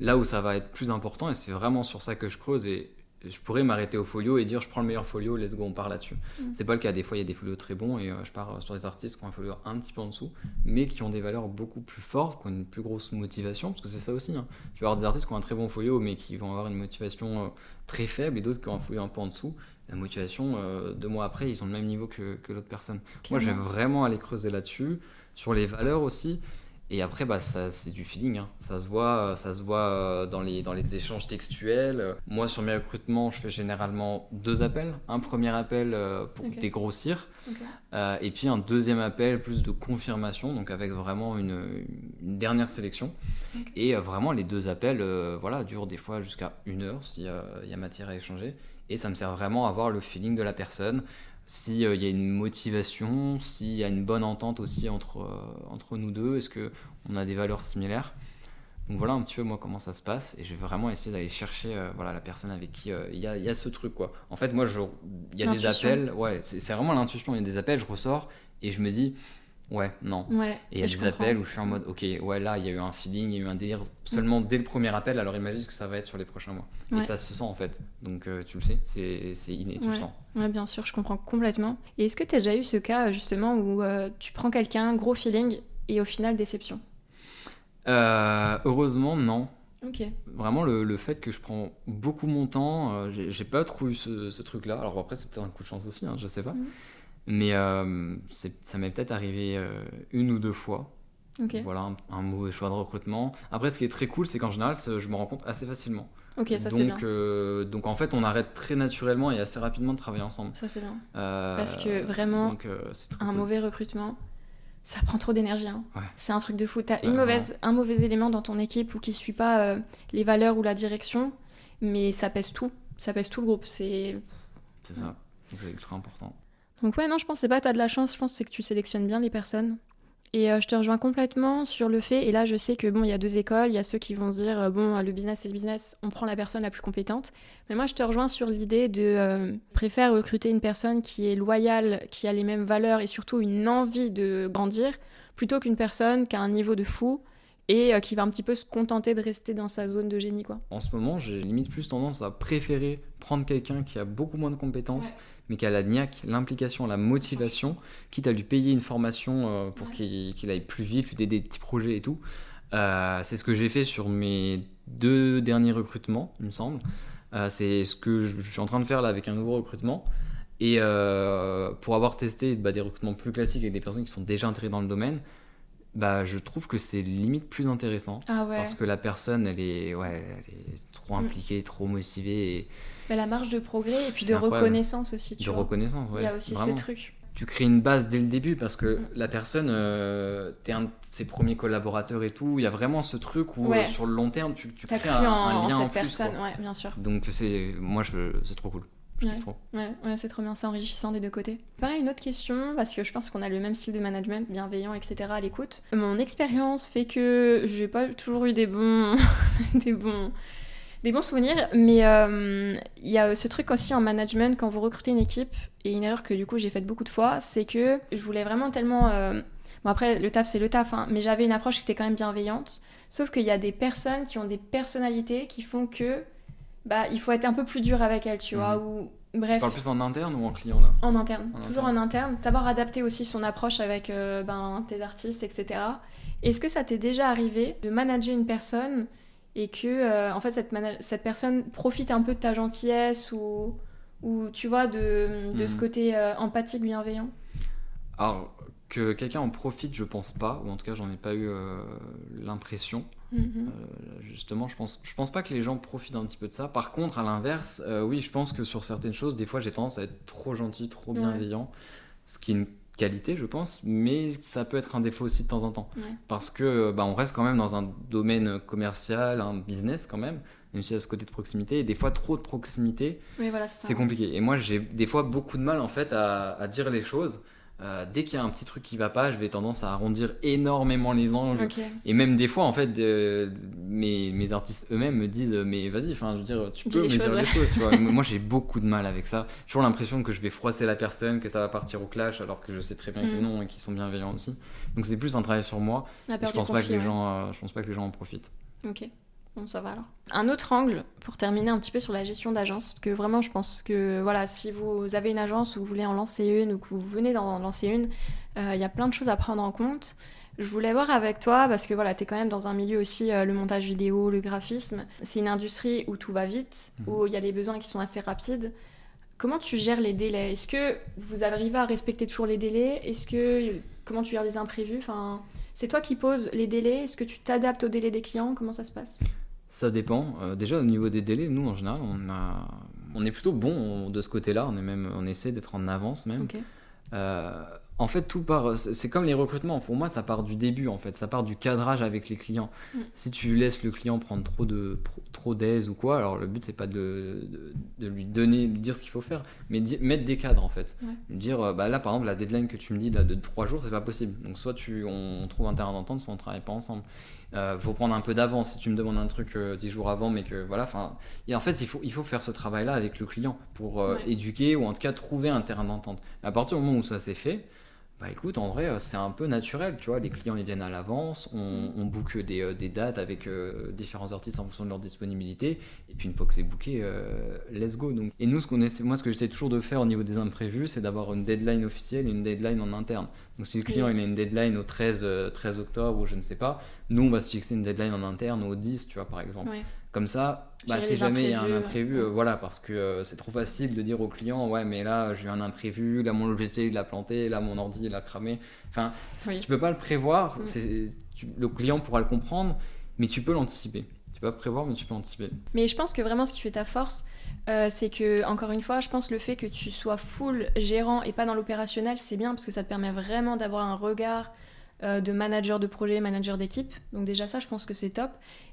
Là où ça va être plus important, et c'est vraiment sur ça que je creuse, et je pourrais m'arrêter au folio et dire je prends le meilleur folio, let's go, on part là-dessus. Mm. C'est pas le cas. Des fois, il y a des folios très bons et euh, je pars sur des artistes qui ont un folio un petit peu en dessous, mais qui ont des valeurs beaucoup plus fortes, qui ont une plus grosse motivation, parce que c'est ça aussi. Hein. Tu vas avoir des artistes qui ont un très bon folio, mais qui vont avoir une motivation euh, très faible et d'autres qui ont un folio un peu en dessous. la motivation, deux mois après, ils sont au même niveau que, que l'autre personne. Moi, je vais vraiment aller creuser là-dessus, sur les valeurs aussi. Et après, bah, c'est du feeling. Hein. Ça se voit, ça se voit euh, dans, les, dans les échanges textuels. Moi, sur mes recrutements, je fais généralement deux appels. Un premier appel euh, pour dégrossir. Euh, et puis un deuxième appel plus de confirmation, donc avec vraiment une, dernière sélection. Et vraiment, les deux appels voilà, durent des fois jusqu'à une heure s'il y, y a matière à échanger. Et ça me sert vraiment à voir le feeling de la personne, s'il euh, y a une motivation, s'il y a une bonne entente aussi entre, euh, entre nous deux, est-ce qu'on a des valeurs similaires? Donc voilà un petit peu moi comment ça se passe et je vais vraiment essayer d'aller chercher euh, voilà, la personne avec qui il y, a, y, a, ce truc quoi. En fait moi il y a des appels, ouais c'est vraiment l'intuition, il y a des appels, je ressors et je me dis Ouais, non. Ouais, et il y a des appels où je suis en mode, ok, ouais, là, il y a eu un feeling, il y a eu un délire seulement dès le premier appel, alors imagine ce que ça va être sur les prochains mois. Et ça se sent en fait. Donc euh, tu le sais, c'est inné, tu le sens. Ouais, bien sûr, je comprends complètement. Et est-ce que tu as déjà eu ce cas justement où euh, tu prends quelqu'un, gros feeling, et au final, déception? Euh, Heureusement, non. Ok. Vraiment, le, fait que je prends beaucoup mon temps, j'ai pas trop eu ce, truc-là. Alors après, c'est peut-être un coup de chance aussi, hein, je sais pas. Mm. Mais euh, ça m'est peut-être arrivé euh, une ou deux fois. Voilà, un, mauvais choix de recrutement. Après, ce qui est très cool, c'est qu'en général, je me rends compte assez facilement. Ok, ça c'est bien. Euh, donc en fait, on arrête très naturellement et assez rapidement de travailler ensemble. Ça c'est bien. Parce que vraiment, un mauvais recrutement, ça prend trop d'énergie. Hein. C'est un truc de fou. T'as une mauvaise, un mauvais élément dans ton équipe ou qui suit pas les valeurs ou la direction, mais ça pèse tout. Ça pèse tout le groupe. C'est. C'est ça. C'est ultra important. Donc ouais, non, je pense c'est pas que tu as de la chance, je pense c'est que tu sélectionnes bien les personnes. Et euh, je te rejoins complètement sur le fait, et là je sais que bon, il y a deux écoles, il y a ceux qui vont se dire, euh, bon, le business c'est le business, on prend la personne la plus compétente. Mais moi je te rejoins sur l'idée de euh, préférer recruter une personne qui est loyale, qui a les mêmes valeurs et surtout une envie de grandir, plutôt qu'une personne qui a un niveau de fou et qui va un petit peu se contenter de rester dans sa zone de génie. quoi. En ce moment, j'ai limite plus tendance à préférer prendre quelqu'un qui a beaucoup moins de compétences mais qui a la niaque, l'implication, la motivation, quitte à lui payer une formation euh, pour qu'il aille plus vite, lui aider des petits projets et tout. Euh, c'est ce que j'ai fait sur mes deux derniers recrutements, il me semble. Euh, c'est ce que je, suis en train de faire là avec un nouveau recrutement. Et pour avoir testé bah, des recrutements plus classiques avec des personnes qui sont déjà intégrées dans le domaine, bah, je trouve que c'est limite plus intéressant. Ah parce que la personne, elle est, ouais, elle est trop mm. impliquée, trop motivée. Et, la marge de progrès et puis de reconnaissance aussi. Tu de reconnaissance, ouais. Il y a aussi ce truc. Tu crées une base dès le début parce que mm. la personne, euh, t'es un de ses premiers collaborateurs et tout. Il y a vraiment ce truc où euh, sur le long terme, tu, tu crées un, en, lien en, cette personne, ouais, bien sûr. Donc c'est, moi, c'est trop cool. Ouais, ouais, c'est trop bien, c'est enrichissant des deux côtés. Pareil, une autre question, parce que je pense qu'on a le même style de management, bienveillant, etc. à l'écoute. Mon expérience fait que j'ai pas toujours eu des bons, des bons, des bons souvenirs, mais euh, il y a ce truc aussi en management quand vous recrutez une équipe, et une erreur que du coup j'ai faite beaucoup de fois, c'est que je voulais vraiment tellement. Euh, bon, après, le taf c'est le taf, hein, mais j'avais une approche qui était quand même bienveillante. Sauf qu'il y a des personnes qui ont des personnalités qui font que. Bah, il faut être un peu plus dur avec elles, tu vois, mhm. ou Bref. Tu parles plus en interne ou en client là? En interne, toujours en interne. Savoir adapter aussi son approche avec euh, ben, tes artistes, etc. Est-ce que ça t'est déjà arrivé de manager une personne et que euh, en fait cette, cette, personne profite un peu de ta gentillesse ou, ou tu vois de, de ce mhm. côté euh, empathique bienveillant Alors que quelqu'un en profite, je pense pas, ou en tout cas j'en ai pas eu euh, l'impression. Mhm. justement, je pense, je pense pas que les gens profitent un petit peu de ça. Par contre, à l'inverse, oui, je pense que sur certaines choses, des fois j'ai tendance à être trop gentil, trop bienveillant, ce qui est une qualité, je pense, mais ça peut être un défaut aussi de temps en temps. Parce que bah, on reste quand même dans un domaine commercial, un business quand même, même si a ce côté de proximité. Et des fois, trop de proximité, c'est compliqué. Et moi, j'ai des fois beaucoup de mal en fait à dire les choses euh, dès qu'il y a un petit truc qui va pas, je vais tendance à arrondir énormément les angles. Et même des fois, en fait, mes, mes, artistes eux-mêmes me disent Mais vas-y, enfin, je veux dire, tu peux me dire les choses. Tu vois. Moi, j'ai beaucoup de mal avec ça. J'ai toujours l'impression que je vais froisser la personne, que ça va partir au clash, alors que je sais très bien que mm. non et qu'ils sont bienveillants aussi. Donc, c'est plus un travail sur moi. Je pense, pas que les gens, euh, je pense pas que les gens en profitent. Ok. Bon, ça va alors. Un autre angle, pour terminer un petit peu sur la gestion d'agence, parce que vraiment, je pense que voilà, si vous avez une agence ou vous voulez en lancer une ou que vous venez d'en lancer une, euh, il y a plein de choses à prendre en compte. Je voulais voir avec toi, parce que voilà, tu es quand même dans un milieu aussi, euh, le montage vidéo, le graphisme. C'est une industrie où tout va vite, mhm. où il y a des besoins qui sont assez rapides. Comment tu gères les délais? Est-ce que vous arrivez à respecter toujours les délais? Est-ce que comment tu gères les imprévus? Enfin, c'est toi qui poses les délais. Est-ce que tu t'adaptes aux délais des clients? Comment ça se passe? Ça dépend. Euh, déjà au niveau des délais, nous en général, on a, on est plutôt bon de ce côté-là. On est même, on essaie d'être en avance même. Euh, en fait, tout part. C'est comme les recrutements. Pour moi, ça part du début. En fait, ça part du cadrage avec les clients. Mm. Si tu laisses le client prendre trop de trop d'aise ou quoi, alors le but c'est pas de, de, lui donner, lui dire ce qu'il faut faire, mais mettre des cadres en fait. Dire, euh, bah là par exemple, la deadline que tu me dis là de 3 jours, c'est pas possible. Donc soit tu, on, trouve un terrain d'entente, soit on travaille pas ensemble. Euh, faut prendre un peu d'avance si tu me demandes un truc 10 euh, jours avant, mais que voilà. Enfin, et en fait, il faut, il faut faire ce travail-là avec le client pour euh, éduquer ou en tout cas trouver un terrain d'entente. À partir du moment où ça s'est fait, bah écoute, en vrai, euh, c'est un peu naturel, tu vois. Les clients, ils viennent à l'avance, on, on book des, euh, des, dates avec euh, différents artistes en fonction de leur disponibilité. Et puis une fois que c'est booké, let's go. Donc. Et nous, ce qu'on essaie, moi, ce que j'essaie toujours de faire au niveau des imprévus, c'est d'avoir une deadline officielle et une deadline en interne. Donc si le client il a une deadline au 13, 13 octobre ou je ne sais pas, nous, on va se fixer une deadline en interne au 10, tu vois, par exemple. Comme ça, bah, si jamais il y a un imprévu, euh, voilà, parce que euh, c'est trop facile de dire au client, ouais, mais là j'ai eu un imprévu, là mon logiciel il a planté, là mon ordi il a cramé. Enfin, tu peux pas le prévoir, mm. le client pourra le comprendre, mais tu peux l'anticiper. Tu peux pas prévoir, mais tu peux anticiper. Mais je pense que vraiment ce qui fait ta force, euh, c'est que, encore une fois, je pense le fait que tu sois full gérant et pas dans l'opérationnel, c'est bien parce que ça te permet vraiment d'avoir un regard de manager de projet, manager d'équipe. Donc déjà ça, je pense que c'est top.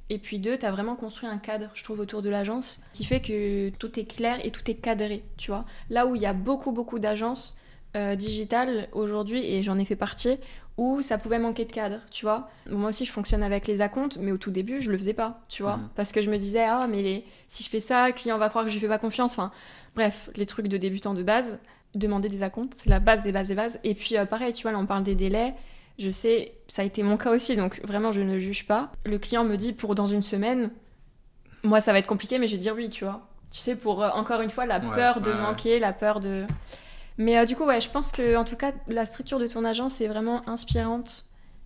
Et puis deux, tu as vraiment construit un cadre, je trouve, autour de l'agence, qui fait que tout est clair et tout est cadré, tu vois. Là où il y a beaucoup, beaucoup d'agences euh, digitales aujourd'hui, et j'en ai fait partie, où ça pouvait manquer de cadre, tu vois. Moi aussi, je fonctionne avec les acomptes, mais au tout début, je le faisais pas, tu vois. Mhm. Parce que je me disais, ah, mais si je fais ça, le client va croire que je lui fais pas confiance. Enfin, bref, les trucs de débutants de base, demander des acomptes, c'est la base des bases des bases. Et puis, euh, pareil, tu vois, là, on parle des délais. Je sais, ça a été mon cas aussi, donc vraiment je ne juge pas. Le client me dit pour dans une semaine, moi ça va être compliqué, mais je vais dire oui, tu vois. Tu sais, pour euh, encore une fois la peur de manquer, la peur de. Mais euh, du coup, ouais, je pense que en tout cas la structure de ton agence est vraiment inspirante.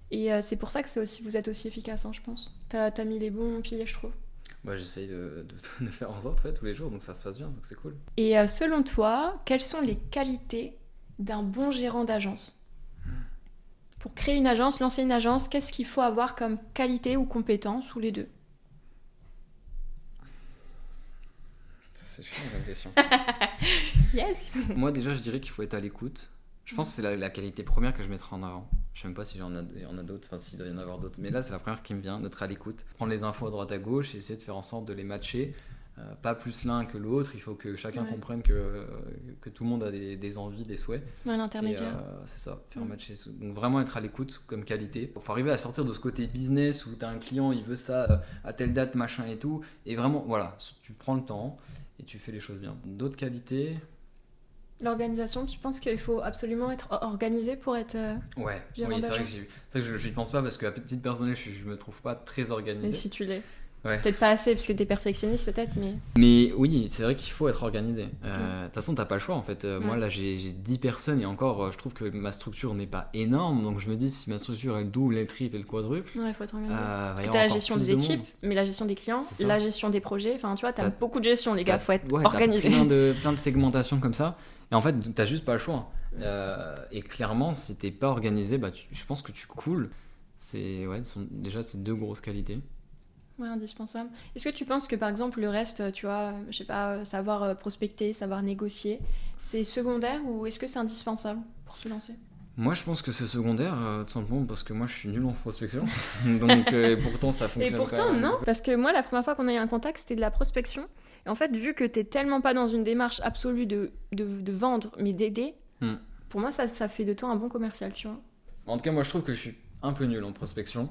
Et euh, c'est pour ça que c'est aussi, vous êtes aussi efficace, hein, je pense. T'as as mis les bons piliers, je trouve. Moi, j'essaye de, de, faire en sorte tous les jours, donc ça se passe bien, donc c'est cool. Et selon toi, quelles sont les qualités d'un bon gérant d'agence? Pour créer une agence, lancer une agence, qu'est-ce qu'il faut avoir comme qualité ou compétence ou les deux? C'est une question. yes Moi déjà je dirais qu'il faut être à l'écoute. Je pense que c'est la, qualité première que je mettrai en avant. Je sais même pas si j'en y en a d'autres, enfin s'il doit y en avoir d'autres. Mais là c'est la première qui me vient, d'être à l'écoute. Prendre les infos à droite à gauche et essayer de faire en sorte de les matcher euh, pas plus l'un que l'autre, il faut que chacun comprenne que, que tout le monde a des, des envies, des souhaits. Ouais, l'intermédiaire. Euh, c'est ça, faire mm. matcher. Donc vraiment être à l'écoute comme qualité. Il faut arriver à sortir de ce côté business où tu as un client, il veut ça euh, à telle date, machin et tout. Et vraiment, voilà, tu prends le temps et tu fais les choses bien. D'autres qualités? L'organisation, tu penses qu'il faut absolument être organisé pour être. ouais, oui, c'est vrai que, je n'y pense pas parce qu'à petite personnelle, je, je me trouve pas très organisé. Mais si tu l'es. Peut-être pas assez parce que t'es perfectionniste peut-être, mais... Mais oui, c'est vrai qu'il faut être organisé. Euh, de toute façon, t'as pas le choix en fait. Euh, moi là, j'ai 10 personnes et encore, euh, je trouve que ma structure n'est pas énorme. Donc je me dis, si ma structure est le double, le triple et le quadruple... Ouais, il faut être organisé. parce que t'as la gestion des équipes, mais la gestion des clients, la gestion des projets. Enfin, tu vois, t'as beaucoup de gestion, les gars, faut être organisé. Plein de, plein de segmentations comme ça. Et en fait, t'as juste pas le choix. et clairement, si t'es pas organisé, bah, je pense que tu coules. C'est ouais, déjà, c'est deux grosses qualités. Ouais, indispensable. Est-ce que tu penses que par exemple le reste, tu vois, je sais pas, savoir euh, prospecter, savoir négocier, c'est secondaire ou est-ce que c'est indispensable pour se lancer? Moi, je pense que c'est secondaire, euh, tout simplement parce que moi, je suis nul en prospection. Donc, euh, pourtant, ça fonctionne. Et pourtant, non. Parce que moi, la première fois qu'on a eu un contact, c'était de la prospection. Et en fait, vu que t'es tellement pas dans une démarche absolue de, de, vendre, mais d'aider, hmm. pour moi, ça, ça fait de toi un bon commercial, tu vois. En tout cas, moi, je trouve que je suis un peu nul en prospection.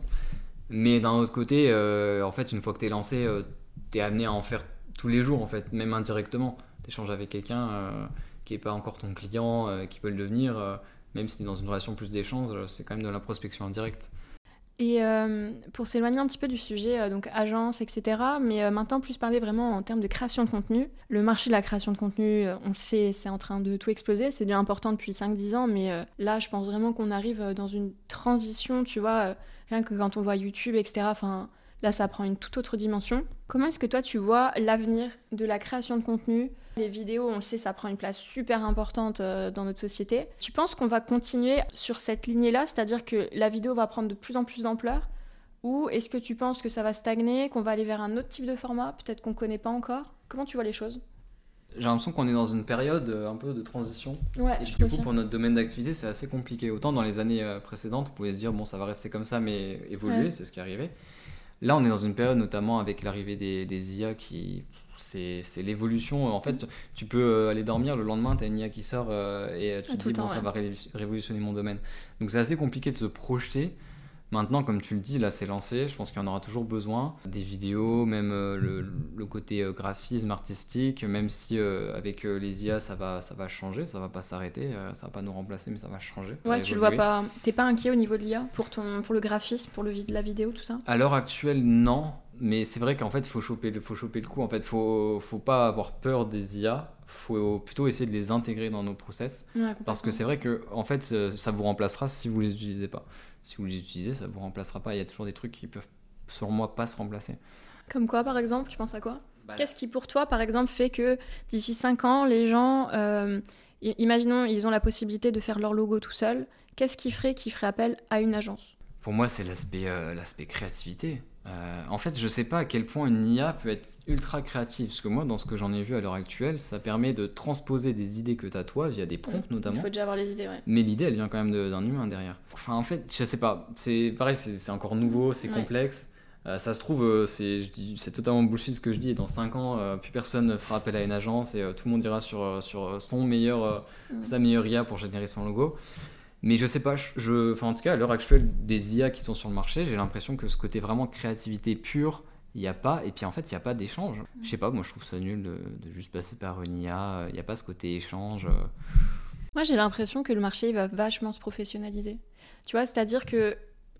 Mais d'un autre côté, euh, en fait, une fois que tu es lancé, euh, tu es amené à en faire tous les jours, en fait, même indirectement. Tu échanges avec quelqu'un euh, qui n'est pas encore ton client, qui peut le devenir, même si tu es dans une relation plus d'échange, c'est quand même de la prospection indirecte. Et pour s'éloigner un petit peu du sujet, donc agence, etc., mais maintenant plus parler vraiment en termes de création de contenu. Le marché de la création de contenu, on le sait, c'est en train de tout exploser. C'est bien important depuis 5-10 ans, mais là, je pense vraiment qu'on arrive dans une transition, tu vois que quand on voit YouTube, etc. Enfin, là, ça prend une toute autre dimension. Comment est-ce que toi, tu vois l'avenir de la création de contenu? Les vidéos, on le sait, ça prend une place super importante euh, dans notre société. Tu penses qu'on va continuer sur cette lignée-là, c'est-à-dire que la vidéo va prendre de plus en plus d'ampleur? Ou est-ce que tu penses que ça va stagner, qu'on va aller vers un autre type de format, peut-être qu'on ne connaît pas encore? Comment tu vois les choses? J'ai l'impression qu'on est dans une période euh, un peu de transition. Ouais, et du coup, pour notre domaine d'activité, c'est assez compliqué. Autant dans les années euh, précédentes, on pouvait se dire, bon, ça va rester comme ça, mais évoluer, c'est ce qui est arrivé. Là, on est dans une période, notamment avec l'arrivée des, des, IA, qui. C'est l'évolution. En fait, tu peux euh, aller dormir, le lendemain, tu as une IA qui sort et tu te dis, bon, ça va révolutionner mon domaine. Donc, c'est assez compliqué de se projeter. Maintenant, comme tu le dis, là c'est lancé, je pense qu'il y en aura toujours besoin. Des vidéos, même euh, le, côté euh, graphisme artistique, même si euh, avec les IA ça va, ça va changer, ça va pas s'arrêter, ça va pas nous remplacer, mais ça va changer. Ouais, tu le vois pas. T'es pas inquiet au niveau de l'IA pour, ton, pour le graphisme, pour le, la vidéo, tout ça? À l'heure actuelle, non. Mais c'est vrai qu'en fait, il faut choper, faut choper le coup. En fait, faut, faut pas avoir peur des IA. Faut plutôt essayer de les intégrer dans nos process. parce que c'est vrai que en fait, ça vous remplacera si vous les utilisez pas si vous les utilisez, ça ne vous remplacera pas. Il y a toujours des trucs qui peuvent, selon moi, pas se remplacer. Comme quoi, par exemple Tu penses à quoi? Bah Qu'est-ce qui, pour toi, par exemple, fait que d'ici 5 ans, les gens, euh, imaginons, ils ont la possibilité de faire leur logo tout seul, qu'est-ce qui ferait qu'ils ferait appel à une agence? Pour moi, c'est l'aspect euh, l'aspect créativité. Euh, en fait, je sais pas à quel point une IA peut être ultra créative, parce que moi, dans ce que j'en ai vu à l'heure actuelle, ça permet de transposer des idées que tu as toi, via des prompts notamment. Il faut déjà avoir les idées, ouais. Mais l'idée, elle vient quand même d'un humain derrière. Enfin, en fait, je sais pas, c'est pareil, c'est encore nouveau, c'est complexe. Euh, ça se trouve, euh, c'est totalement bullshit ce que je dis, et dans 5 ans, plus personne ne fera appel à une agence et tout le monde ira sur, sur son meilleur, mm. sa meilleure IA pour générer son logo. Mais je sais pas, je, enfin, en tout cas, à l'heure actuelle, des IA qui sont sur le marché, j'ai l'impression que ce côté vraiment créativité pure, il n'y a pas. Et puis en fait, il n'y a pas d'échange. Je sais pas, moi je trouve ça nul de, juste passer par une IA. Il n'y a pas ce côté échange. Moi j'ai l'impression que le marché va vachement se professionnaliser. Tu vois, c'est-à-dire que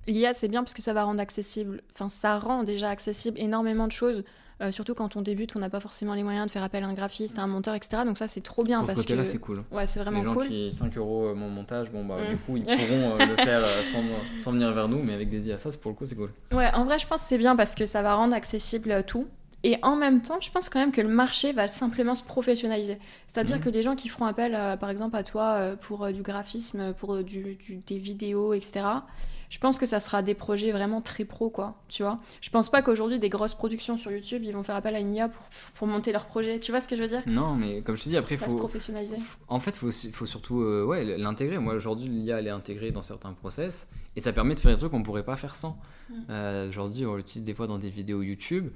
l'IA c'est bien parce que ça va rendre accessible, enfin ça rend déjà accessible énormément de choses euh, surtout quand on débute, on n'a pas forcément les moyens de faire appel à un graphiste, à un monteur, etc. Donc ça, c'est trop bien. Pour parce ce côté-là, c'est cool. Ouais, c'est vraiment les gens cool. qui 5 euros euh, mon montage, bon bah du mm. coup, ils pourront euh, le faire sans, sans, venir vers nous, mais avec des IA, ça, pour le coup, c'est cool. Ouais, en vrai, je pense que c'est bien parce que ça va rendre accessible tout. Et en même temps, je pense quand même que le marché va simplement se professionnaliser. C'est-à-dire mm. que les gens qui feront appel, par exemple, à toi pour du graphisme, pour du, des vidéos, etc., je pense que ça sera des projets vraiment très pro, quoi, tu vois. Je pense pas qu'aujourd'hui, des grosses productions sur YouTube, ils vont faire appel à une IA pour, pour monter leur projet. Tu vois ce que je veux dire? Non, mais comme je te dis, après, il faut... se professionnaliser. En fait, il faut, faut, surtout euh, ouais, l'intégrer. Moi, aujourd'hui, l'IA, elle est intégrée dans certains process, et ça permet de faire des trucs qu'on pourrait pas faire sans. Mm. Euh, aujourd'hui, on l'utilise des fois dans des vidéos YouTube.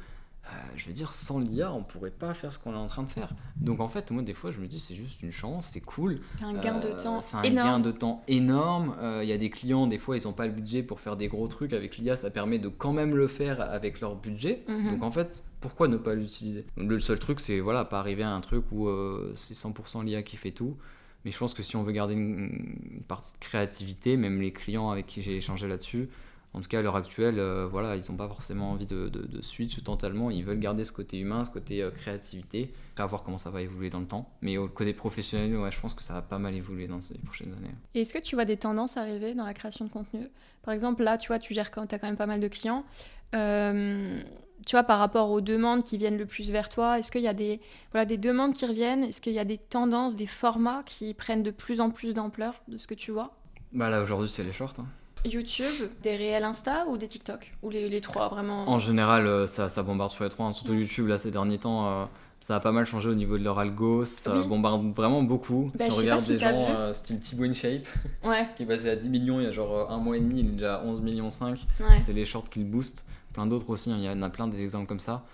Euh, je veux dire, sans l'IA, on pourrait pas faire ce qu'on est en train de faire. Donc en fait, moi, des fois, je me dis, c'est juste une chance, c'est cool. C'est un gain de temps C'est un gain de temps énorme. Euh, il y a des clients, des fois, ils n'ont pas le budget pour faire des gros trucs. Avec l'IA, ça permet de quand même le faire avec leur budget. Mhm. Donc en fait, pourquoi ne pas l'utiliser? Le seul truc, c'est voilà, pas arriver à un truc où euh, c'est 100% l'IA qui fait tout. Mais je pense que si on veut garder une partie de créativité, même les clients avec qui j'ai échangé là-dessus, en tout cas, à l'heure actuelle, euh, voilà, ils n'ont pas forcément envie de, de, switch totalement. Ils veulent garder ce côté humain, ce côté euh, créativité. À voir comment ça va évoluer dans le temps. Mais au côté professionnel, ouais, je pense que ça va pas mal évoluer dans ces prochaines années. Et est-ce que tu vois des tendances arriver dans la création de contenu? Par exemple, là, tu vois, tu gères quand as quand même pas mal de clients. Euh, tu vois, par rapport aux demandes qui viennent le plus vers toi, est-ce qu'il y a des, voilà, des demandes qui reviennent? Est-ce qu'il y a des tendances, des formats qui prennent de plus en plus d'ampleur de ce que tu vois? Bah là, aujourd'hui, c'est les shorts. Hein. YouTube, des réels Insta ou des TikTok Ou les, les, trois vraiment En général, euh, ça, ça, bombarde sur les trois. Hein. Surtout YouTube, là, ces derniers temps, euh, ça a pas mal changé au niveau de leur algo. Ça bombarde vraiment beaucoup. Bah, si on regarde des gens euh, style Thibaut InShape, ouais. qui est passé à 10 millions il y a genre un mois et demi, il est déjà à 11 millions 5. C'est les shorts qui le boostent. Plein d'autres aussi, hein. il y en a plein des exemples comme ça.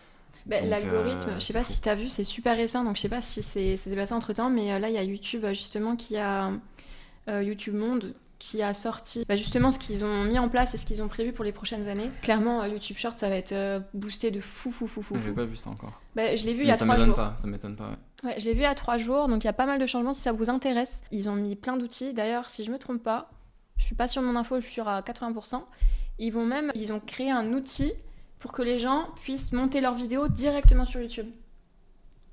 Bah, l'algorithme, je sais pas si tu as vu, c'est super récent, donc je sais pas si c'est passé entre temps, mais là il y a YouTube justement qui a YouTube Monde qui a sorti bah, justement ce qu'ils ont mis en place et ce qu'ils ont prévu pour les prochaines années. Clairement, euh, YouTube Short, ça va être euh, boosté de fou, fou, fou, fou. J'ai pas vu ça encore. Bah, je l'ai vu il y a trois jours. Pas, ça m'étonne pas. Ouais. je l'ai vu il y a trois jours, donc il y a pas mal de changements si ça vous intéresse. Ils ont mis plein d'outils. D'ailleurs, si je me trompe pas, je suis pas sur mon info, je suis sur à 80%. Ils vont même, ils ont créé un outil pour que les gens puissent monter leurs vidéos directement sur YouTube.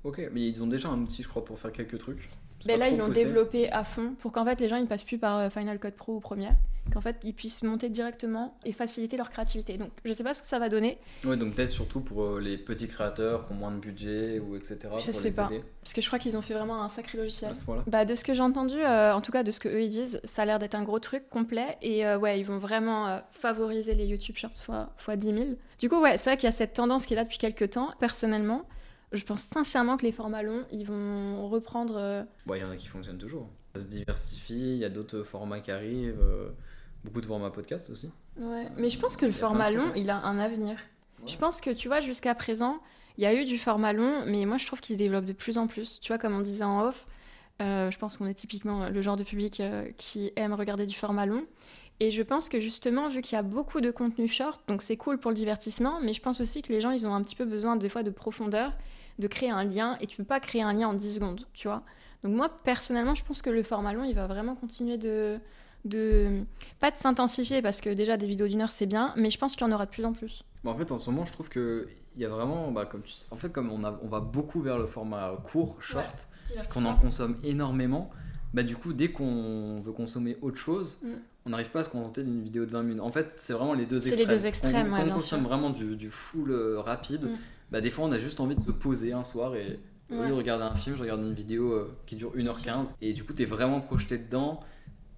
Ok, mais ils ont déjà un outil, je crois, pour faire quelques trucs. Mais là, ils l'ont développé à fond pour qu'en fait les gens ils passent plus par euh, Final Cut Pro ou Premiere, qu'en fait ils puissent monter directement et faciliter leur créativité. Donc je sais pas ce que ça va donner. Ouais, donc peut-être surtout pour euh, les petits créateurs qui ont moins de budget ou etc. Je sais pas. Parce que je crois qu'ils ont fait vraiment un sacré logiciel. bah, de ce que j'ai entendu, euh, en tout cas de ce que eux ils disent, ça a l'air d'être un gros truc complet et ouais, ils vont vraiment favoriser les YouTube Shorts fois, fois 10 000. Du coup, ouais, c'est vrai qu'il y a cette tendance qui est là depuis quelques temps. Personnellement, je pense sincèrement que les formats longs, ils vont reprendre. Euh, il y en a qui fonctionnent toujours. Ça se diversifie, il y a d'autres formats qui arrivent, euh, beaucoup de formats podcast aussi. Ouais, mais je pense que le format long, il a un avenir. Je pense que, tu vois, jusqu'à présent, il y a eu du format long, mais moi je trouve qu'il se développe de plus en plus. Tu vois, comme on disait en off, euh, je pense qu'on est typiquement le genre de public qui aime regarder du format long. Et je pense que justement, vu qu'il y a beaucoup de contenu short, donc c'est cool pour le divertissement, mais je pense aussi que les gens, ils ont un petit peu besoin des fois de profondeur de créer un lien et tu peux pas créer un lien en 10 secondes, tu vois. Donc moi personnellement, je pense que le format long, il va vraiment continuer de de pas de s'intensifier parce que déjà des vidéos d'une heure c'est bien, mais je pense qu'il y en aura de plus en plus. en fait, en ce moment, je trouve que il y a vraiment, bah, comme en fait, comme on, a, on va beaucoup vers le format court, short, qu'on en consomme énormément. Bah, du coup, dès qu'on veut consommer autre chose, mm. on n'arrive pas à se contenter d'une vidéo de 20 minutes. En fait, c'est vraiment les deux extrêmes. C'est les deux extrêmes, on, consomme vraiment du, du full euh, rapide, mm bah, des fois on a juste envie de se poser un soir et au lieu de regarder un film, je regarde une vidéo euh, qui dure 1h15 et du coup tu es vraiment projeté dedans,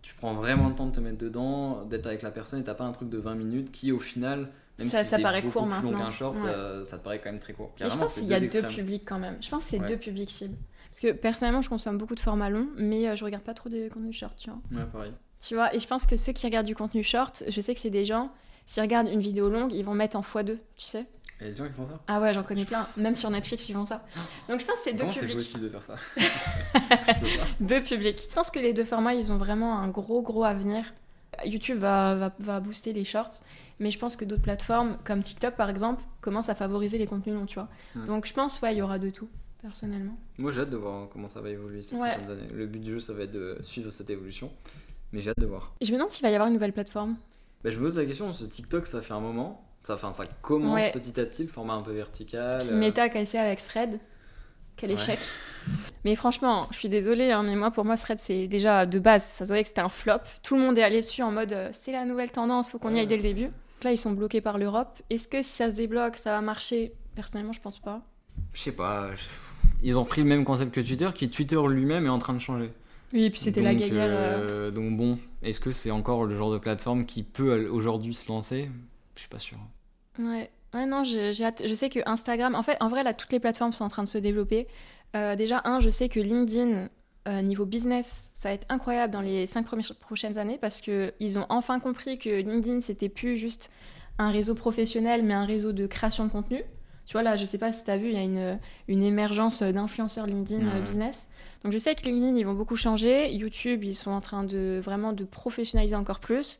tu prends vraiment le temps de te mettre dedans, d'être avec la personne et t'as pas un truc de 20 minutes qui au final même ça, si ça paraît beaucoup court plus maintenant. long qu'un short, ça, te paraît quand même très court. je pense qu'il y a deux, publics quand même. Je pense que c'est deux publics cibles. Parce que personnellement, je consomme beaucoup de formats longs, mais euh, je regarde pas trop de contenu short, tu vois. Ouais, pareil. Tu vois, et je pense que ceux qui regardent du contenu short, je sais que c'est des gens, s'ils regardent une vidéo longue, ils vont mettre en x2, tu sais. Il y a des gens qui font ça Ah ouais, j'en connais plein. Même sur Netflix, ils font ça. Donc je pense que c'est deux publics. c'est possible de faire ça Deux publics. Je pense que les deux formats, ils ont vraiment un gros, gros avenir. YouTube va, va, va booster les shorts, mais je pense que d'autres plateformes, comme TikTok par exemple, commencent à favoriser les contenus longs, tu vois. Donc je pense, ouais, il y aura de tout, personnellement. Moi, j'ai hâte de voir comment ça va évoluer ces prochaines années. Le but du jeu, ça va être de suivre cette évolution, mais j'ai hâte de voir. je me demande s'il va y avoir une nouvelle plateforme. Bah, je me pose la question, ce TikTok, ça fait un moment. Ça, fin, ça commence petit à petit, le format un peu vertical. Puis Meta qui a essayé avec Thread. Quel échec. Mais franchement, je suis désolée, hein, mais moi, pour moi, Thread, c'est déjà de base, ça se voyait que c'était un flop. Tout le monde est allé dessus en mode euh, c'est la nouvelle tendance, faut qu'on y aille dès le début. Là, ils sont bloqués par l'Europe. Est-ce que si ça se débloque, ça va marcher? Personnellement, je pense pas. Je sais pas. Ils ont pris le même concept que Twitter, qui Twitter lui-même est en train de changer. Oui, et puis c'était la guerre. Euh, euh, donc bon, est-ce que c'est encore le genre de plateforme qui peut aujourd'hui se lancer? Je suis pas sûr. Ouais. Ouais, non, j'ai Je sais que Instagram, en fait, en vrai, là, toutes les plateformes sont en train de se développer. Euh, déjà, un, je sais que LinkedIn, niveau business, ça va être incroyable dans les cinq prochaines années parce qu'ils ont enfin compris que LinkedIn, c'était plus juste un réseau professionnel, mais un réseau de création de contenu. Tu vois, là, je sais pas si tu as vu, il y a une, une émergence d'influenceurs LinkedIn business. Donc je sais que LinkedIn, ils vont beaucoup changer. YouTube, ils sont en train de vraiment de professionnaliser encore plus.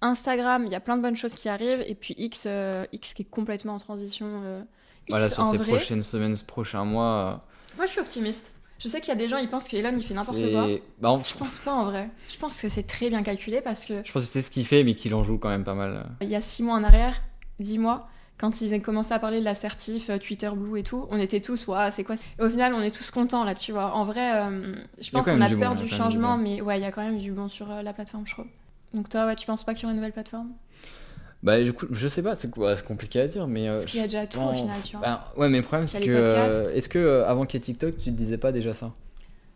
Instagram, il y a plein de bonnes choses qui arrivent. Et puis X, euh, X qui est complètement en transition. Euh, voilà, sur ces prochaines semaines, prochains mois. Euh, Moi, je suis optimiste. Je sais qu'il y a des gens, ils pensent que Elon, il fait n'importe quoi. Bah, Je pense pas en vrai. Je pense que c'est très bien calculé parce que. Je pense que c'est ce qu'il fait, mais qu'il en joue quand même pas mal. Il y a six mois en arrière, dix mois, quand ils ont commencé à parler de l'assertif, Twitter Blue et tout, on était tous, ouais, c'est quoi Au final, on est tous contents là, tu vois. En vrai, euh, je pense qu'on a peur du, changement, mais ouais, il y a quand même du bon sur euh, la plateforme, je crois. Donc toi, ouais, tu penses pas qu'il y aura une nouvelle plateforme? Bah du coup, je sais pas, c'est compliqué à dire, mais. Parce qu'il y a déjà tout au final, tu vois. Bah, ouais, mais le problème c'est que. Est-ce que avant qu'il y ait TikTok, tu te disais pas déjà ça?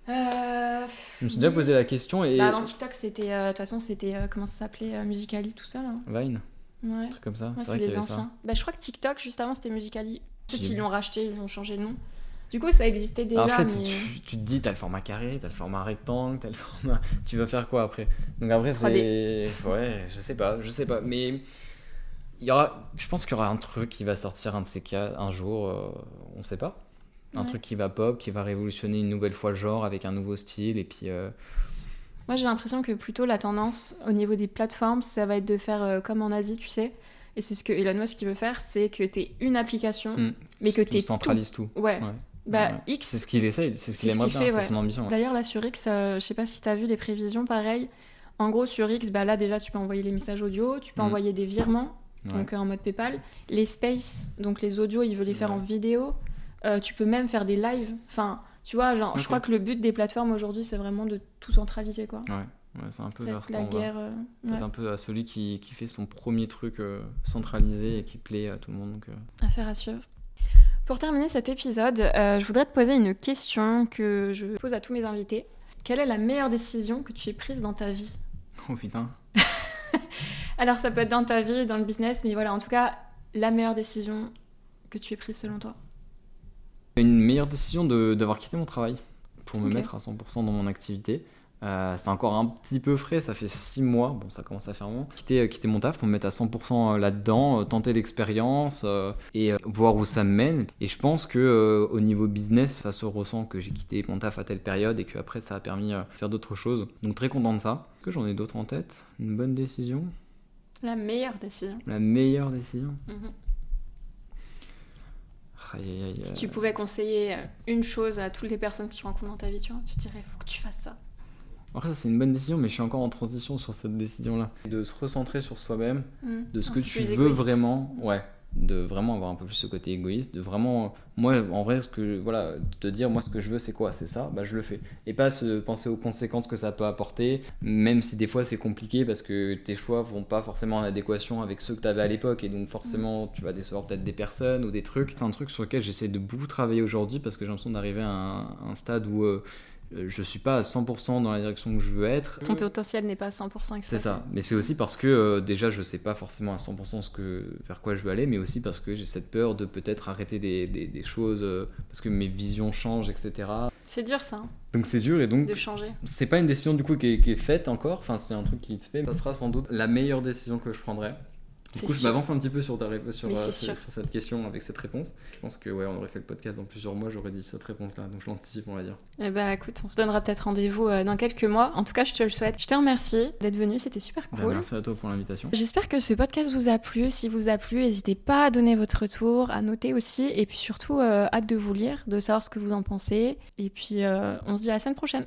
Euh... Je me suis déjà posé la question et. Bah, avant TikTok, c'était. De toute façon, c'était. comment ça s'appelait Musicali, tout ça là Vine. Ouais. Un truc comme ça. c'est les anciens. Bah, je crois que TikTok, juste avant, c'était Musicali. Peut-être qu'ils l'ont racheté, ils ont changé de nom. Du coup, ça existait déjà. en fait, tu, tu, te dis, t'as le format carré, t'as le format rectangle, t'as le format. Tu vas faire quoi après? Donc après, c'est. Ouais, je sais pas, je sais pas. Mais il y aura. Je pense qu'il y aura un truc qui va sortir un de ces cas un jour, euh, on sait pas. Un truc qui va pop, qui va révolutionner une nouvelle fois le genre avec un nouveau style. Et puis. Euh, moi, j'ai l'impression que plutôt la tendance au niveau des plateformes, ça va être de faire euh, comme en Asie, tu sais. Et c'est ce que Elon Musk veut faire, c'est que tu es une application, hmm. mais que tu es centralises tout. Ouais. Bah, X. C'est ce qu'il essaye, c'est ce qu'il aimerait bien, c'est son ambition. D'ailleurs, là sur X, euh, je sais pas si tu as vu les prévisions, pareil. En gros, sur X, bah, là déjà, tu peux envoyer les messages audio, tu peux hmm. envoyer des virements, donc en mode PayPal. Les spaces, donc les audios, il veut les faire en vidéo. Euh, tu peux même faire des lives. Enfin, tu vois, genre, je crois que le but des plateformes aujourd'hui, c'est vraiment de tout centraliser, quoi. Ouais, c'est un peu vers la guerre. Euh, un peu à celui qui, qui, fait son premier truc euh, centralisé et qui plaît à tout le monde. Donc, euh. Affaire à suivre. Pour terminer cet épisode, je voudrais te poser une question que je pose à tous mes invités. Quelle est la meilleure décision que tu aies prise dans ta vie? Oh putain. Alors ça peut être dans ta vie, dans le business, mais voilà, en tout cas, la meilleure décision que tu aies prise selon toi Une meilleure décision d'avoir quitté mon travail pour me mettre à 100% dans mon activité. Euh, c'est encore un petit peu frais, ça fait 6 mois, bon ça commence à faire long. Quitter, euh, quitter mon taf pour me mettre à 100% euh, là-dedans, tenter l'expérience et voir où ça me mène. Et je pense que au niveau business, ça se ressent que j'ai quitté mon taf à telle période et qu'après ça a permis de faire d'autres choses. Donc très content de ça. Est-ce que j'en ai d'autres en tête? Une bonne décision? La meilleure décision. La meilleure décision? Mhm. Si tu pouvais conseiller une chose à toutes les personnes que tu rencontres dans ta vie, tu, vois, tu dirais, faut que tu fasses ça. Après, ça, c'est une bonne décision, mais je suis encore en transition sur cette décision-là. De se recentrer sur soi-même, mm. de ce que tu veux vraiment. Ouais, de vraiment avoir un peu plus ce côté égoïste, de vraiment, moi, en vrai, ce que, voilà, te dire, moi, ce que je veux, c'est quoi? C'est ça, bah, je le fais. Et pas se penser aux conséquences que ça peut apporter, même si des fois c'est compliqué parce que tes choix vont pas forcément en adéquation avec ceux que tu avais à l'époque, et donc forcément, tu vas décevoir peut-être des personnes ou des trucs. C'est un truc sur lequel j'essaie de beaucoup travailler aujourd'hui parce que j'ai l'impression d'arriver à un, stade où. Euh, je suis pas à 100% dans la direction que je veux être. Ton potentiel n'est pas à 100% exploité. C'est ça, mais c'est aussi parce que euh, déjà je sais pas forcément à 100% ce que, vers quoi je veux aller, mais aussi parce que j'ai cette peur de peut-être arrêter des, des, choses, euh, parce que mes visions changent, etc. C'est dur ça. Hein, donc c'est dur et donc. De changer. C'est pas une décision du coup qui est, qui est faite encore, enfin c'est un truc qui se fait. Ça sera sans doute la meilleure décision que je prendrai. Du coup, je m'avance un petit peu sur, ta sur, euh, sur, cette question avec cette réponse. Je pense que ouais, on aurait fait le podcast dans plusieurs mois, j'aurais dit cette réponse-là, donc je l'anticipe, on va dire. Eh bah écoute, on se donnera peut-être rendez-vous euh, dans quelques mois. En tout cas, je te le souhaite. Je te remercie d'être venu, c'était super bah, cool. merci à toi pour l'invitation. J'espère que ce podcast vous a plu. Si vous a plu, n'hésitez pas à donner votre retour, à noter aussi, et puis surtout, euh, hâte de vous lire, de savoir ce que vous en pensez. Et puis, on se dit à la semaine prochaine.